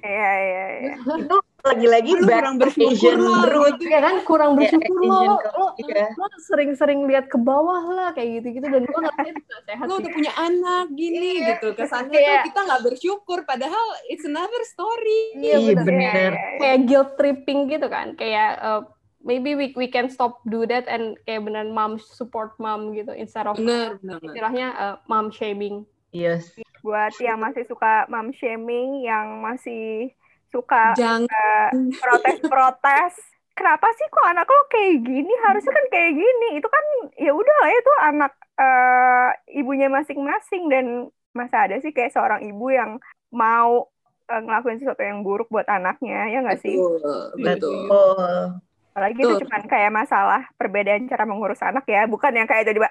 Iya, iya, iya. Itu lagi-lagi kurang bersyukur lo, gitu. ya kan kurang bersyukur lo, Asian lo, culture, iya. lo sering-sering lihat ke bawah lah kayak gitu-gitu dan gue ngerasa itu gak sehat Lo udah punya anak gini Iya. gitu. Kesannya Kayak- tuh kita nggak bersyukur. Padahal it's another story. Iya, Iya bener. bener. Iya, iya, iya. kayak guilt tripping gitu kan kayak uh, maybe we we can stop do that and kayak benar mom support mom gitu instead of Bener, bener. istilahnya uh, mom shaming Yes. Buat yang masih suka mom shaming, yang masih suka Jangan. protes-protes, kenapa sih kok anak lo kayak gini? Harusnya kan kayak gini. Itu kan ya udah lah itu anak eh, ibunya masing-masing dan masa ada sih kayak seorang ibu yang mau eh, ngelakuin sesuatu yang buruk buat anaknya, ya nggak sih? Betul, betul. Apalagi itu Betul. cuma kayak masalah perbedaan cara mengurus anak ya, bukan yang kayak tiba-tiba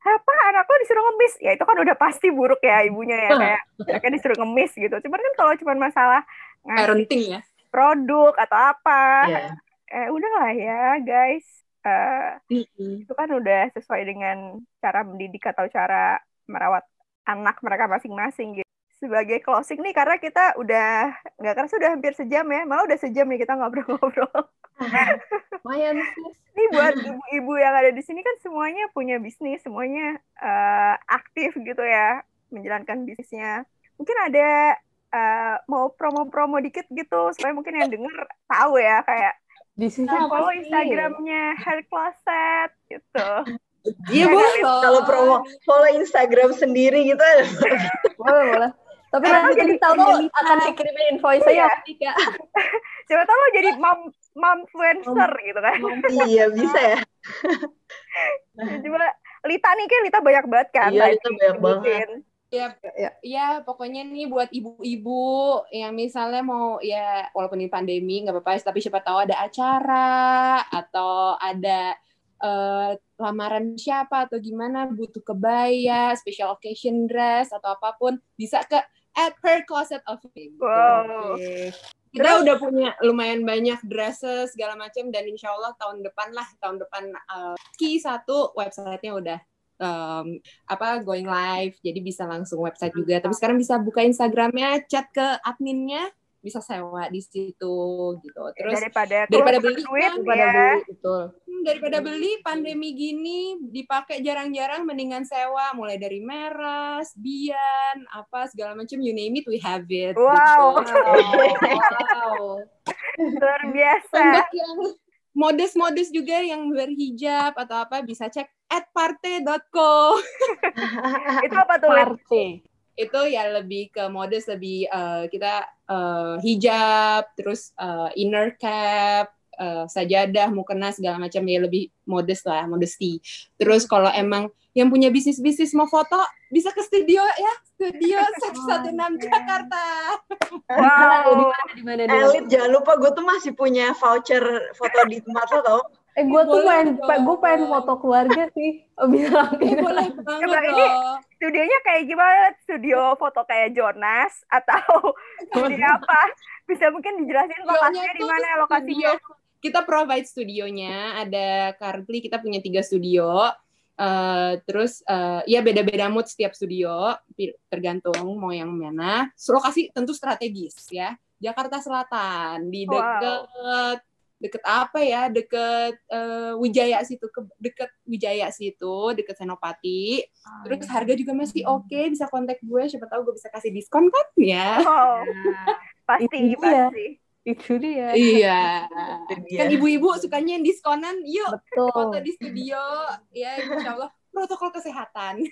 apa anak lo disuruh ngemis ya itu kan udah pasti buruk ya ibunya ya kayak anaknya disuruh ngemis gitu cuman kan kalau cuma masalah Parenting ya. produk atau apa Iya. eh udahlah ya guys Eh, Mm-mm. itu kan udah sesuai dengan cara mendidik atau cara merawat anak mereka masing-masing gitu sebagai closing nih karena kita udah nggak kerasa udah hampir sejam ya malah udah sejam nih kita ngobrol-ngobrol lumayan sih Ini buat ibu-ibu yang ada di sini kan semuanya punya bisnis, semuanya eh, aktif gitu ya, menjalankan bisnisnya. Mungkin ada eh, mau promo-promo dikit gitu, supaya mungkin yang denger tahu ya, kayak bisnisnya eh, apa follow sih Instagramnya Hair Closet gitu. Iya boleh loh. Kalau promo follow Instagram sendiri gitu. boleh boleh tapi Eh, nanti jadi- tahu jadi- akan dikirimin invoice Iya. saya tidak Siapa tahu lo jadi mom momfluencer gitu kan. iya bisa ya. Coba Lita nih kan Lita banyak banget kan. Iya, Lita banyak nyebutin. Ya, Ya. ya pokoknya nih buat ibu-ibu yang misalnya mau ya walaupun ini pandemi nggak apa-apa tapi siapa tahu ada acara atau ada eh, lamaran siapa atau gimana butuh kebaya, special occasion dress atau apa pun bisa ke at her closet of Fame. Wow. Oke. Kita udah punya lumayan banyak dresses segala macam dan insya Allah tahun depan lah tahun depan eh, Ki satu websitenya udah um, apa going live jadi bisa langsung website juga tapi sekarang bisa buka Instagramnya chat ke adminnya bisa sewa di situ gitu terus daripada daripada beli duit kan, daripada ya. beli betul hmm, daripada beli pandemi gini dipakai jarang-jarang mendingan sewa mulai dari meras bian apa segala macam you name it we have it Wow. gitu. wow luar biasa. untuk yang modus-modus juga yang berhijab atau apa bisa cek at parte.co Itu apa tuh? Lid? Itu ya lebih ke modus lebih eh, kita eh, hijab terus eh, inner cap eh, sajadah mukena segala macam. Ya lebih modest lah modesty terus kalau emang yang punya bisnis bisnis mau foto bisa ke studio ya. Studio 116 Jakarta. Wow. di mana di mana Elit jangan lupa gue tuh masih punya voucher foto di tempat lo tau. Eh gue tuh dong. gue pengen foto keluarga sih oh, bilang Eh, boleh banget ini Studionya kayak gimana? Studio foto kayak Jonas atau studio apa? Bisa mungkin dijelasin lokasinya di mana lokasinya? kita provide studionya ada currently kita punya tiga studio Eh, terus eh, ya beda-beda mood setiap studio tergantung mau yang mana lokasi tentu strategis ya Jakarta Selatan di Wow. Deket apa ya deket eh, Wijaya situ ke deket Wijaya situ deket Senopati. Terus harga juga masih oke bisa kontak gue siapa tahu gue bisa kasih diskon kan ya. Oh, Nah, pasti, Itu pasti. itu dia. Iya. Kan ibu-ibu sukanya yang diskonan yuk betul. foto di studio ya insya Allah. Protokol kesehatan.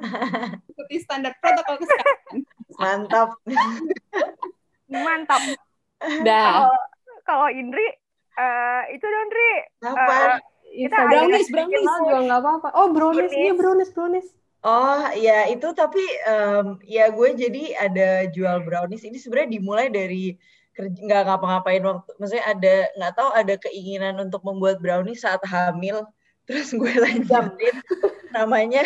Ikuti standar protokol kesehatan. Mantap. Mantap. dah. Kalau kalau Indri eh, itu dong Indri. Apa? Kita ada brownies brownies Oh, juga nggak apa-apa oh brownies Brownies. iya brownies brownies Oh ya itu tapi em, ya gue jadi ada jual brownies ini sebenarnya dimulai dari kerja nggak ngapa-ngapain waktu maksudnya ada nggak tahu ada keinginan untuk membuat brownies saat hamil terus gue lanjutin namanya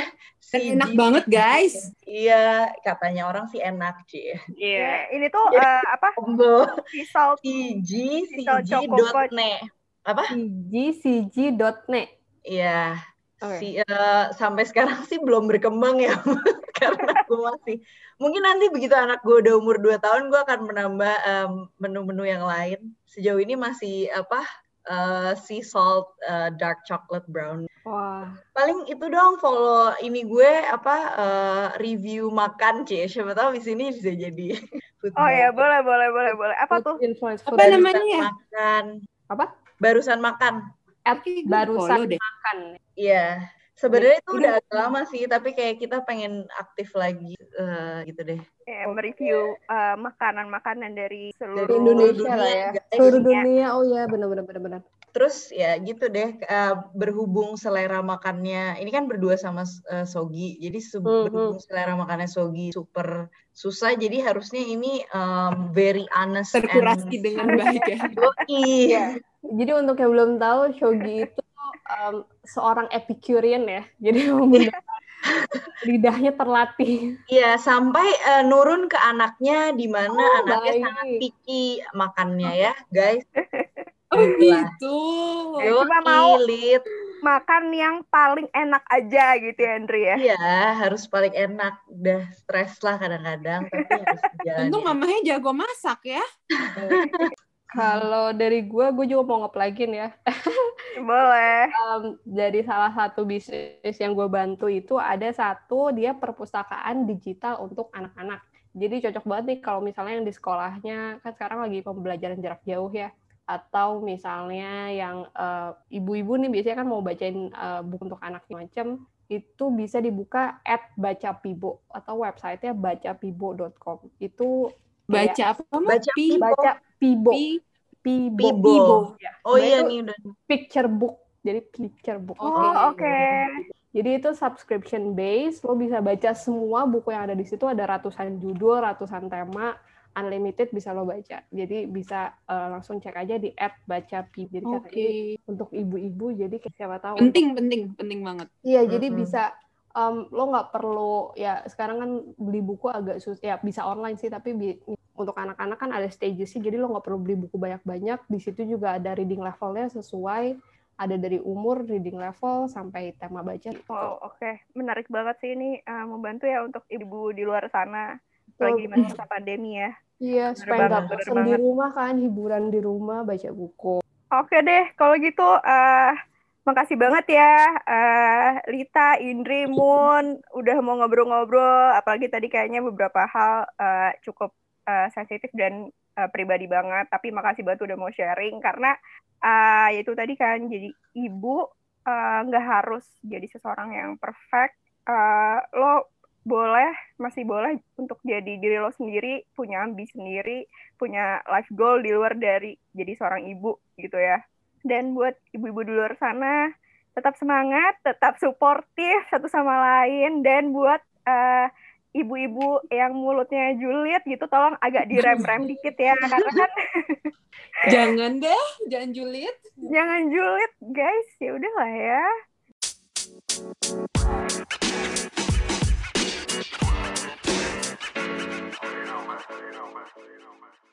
Dan Si enak banget guys. Iya, katanya orang sih enak, Ci. Iya, ini tuh eh, apa? Combo Sea salt. CG, Pisau CG Choco dot net. Apa? cg.cg.net. Iya. Oke. Si, eh, sampai sekarang sih belum berkembang ya, karena gue masih. Mungkin nanti begitu anak gue udah umur 2 tahun, gue akan menambah em, menu-menu yang lain. Sejauh ini masih apa? Eh, sea salt eh, dark chocolate brown. Wah, Paling itu dong follow ini gue apa eh, review makan cie. Siapa tahu di sini bisa jadi Oh ya, boleh, boleh, boleh, boleh. Apa tuh? influence food Apa Barusan namanya ya? Makan. Apa? Barusan makan. Follow barusan makan. Iya. Sebenarnya itu Udah. agak lama sih, tapi kayak kita pengen aktif lagi eh, gitu deh. Ya, mereview eh, makanan-makanan dari Dari seluruh Indonesia dunia, lah ya. Seluruh Dunia. Oh ya, benar-benar benar-benar. Terus ya gitu deh, eh, berhubung selera makannya, ini kan berdua sama eh, Sogi, jadi se- Mhm. berhubung selera makannya Sogi super susah, jadi harusnya ini em, very honest Terkurasi and dengan baik ya. Iya. Jadi untuk yang belum tahu, Shogi itu um, seorang Epicurean ya. Jadi menggunakan lidahnya terlatih. Iya, sampai eh, nurun ke anaknya di mana Oh, anaknya baik. sangat picky makannya ya, guys. Oh gitu. Ya, cuma mau- Lit. makan yang paling enak aja gitu ya, Andri ya. Iya, harus paling enak. Udah stres lah kadang-kadang, tapi harus. Untung mamanya jago masak ya. Kalau dari gue, gue juga mau ngeplagin ya. Boleh. Um, dari salah satu bisnis yang gue bantu itu ada satu dia perpustakaan digital untuk anak-anak. Jadi cocok banget nih kalau misalnya yang di sekolahnya kan sekarang lagi pembelajaran jarak jauh ya. Atau misalnya yang eh, ibu-ibu nih biasanya kan mau bacain eh, buku untuk anak macam itu bisa dibuka at bacapibo atau websitenya bacapibo.com. Itu Baca apa? Baca Pi- Pibo. baca pibo, Pi- pibo, Pibo. Ya. Oh Nah, iya itu nih udah. picture book. Jadi picture book. Oh, Oke. oke. Jadi itu subscription base, lo bisa baca semua buku yang ada di situ, ada ratusan judul, ratusan tema, unlimited bisa lo baca. Jadi bisa eh, langsung cek aja di app baca pi. Jadi Oke. katanya untuk ibu-ibu, jadi kayak siapa tahu. Penting, penting, penting banget. Iya, jadi Mm-mm. bisa em, lo nggak perlu ya sekarang kan beli buku agak susah ya bisa online sih tapi bi- untuk anak-anak kan ada stages sih jadi lo nggak perlu beli buku banyak-banyak di situ juga ada reading levelnya sesuai ada dari umur reading level sampai tema baca. Oh, oke. Menarik banget sih ini eh, membantu ya untuk ibu di luar sana. Lagi di masa pandemi ya. Iya, supaya nggak bosan di rumah kan, hiburan di rumah, baca buku. Oke deh, kalau gitu eh makasih banget ya eh Lita, Indri, Moon udah mau ngobrol-ngobrol. Apalagi tadi kayaknya beberapa hal eh, cukup eh, sensitif dan eh, pribadi banget. Tapi makasih banget udah mau sharing karena ya itu tadi kan jadi ibu nggak harus jadi seseorang yang perfect. Eh, lo boleh masih boleh untuk jadi diri lo sendiri, punya ambisi sendiri, punya life goal di luar dari jadi seorang ibu gitu ya. Dan buat ibu-ibu di luar sana, tetap semangat, tetap suportif satu sama lain, dan buat eh, ibu-ibu yang mulutnya julid gitu tolong agak direm-rem dikit ya karena kan jangan deh jangan julid jangan julid guys ya udahlah ya You know. You know. You know.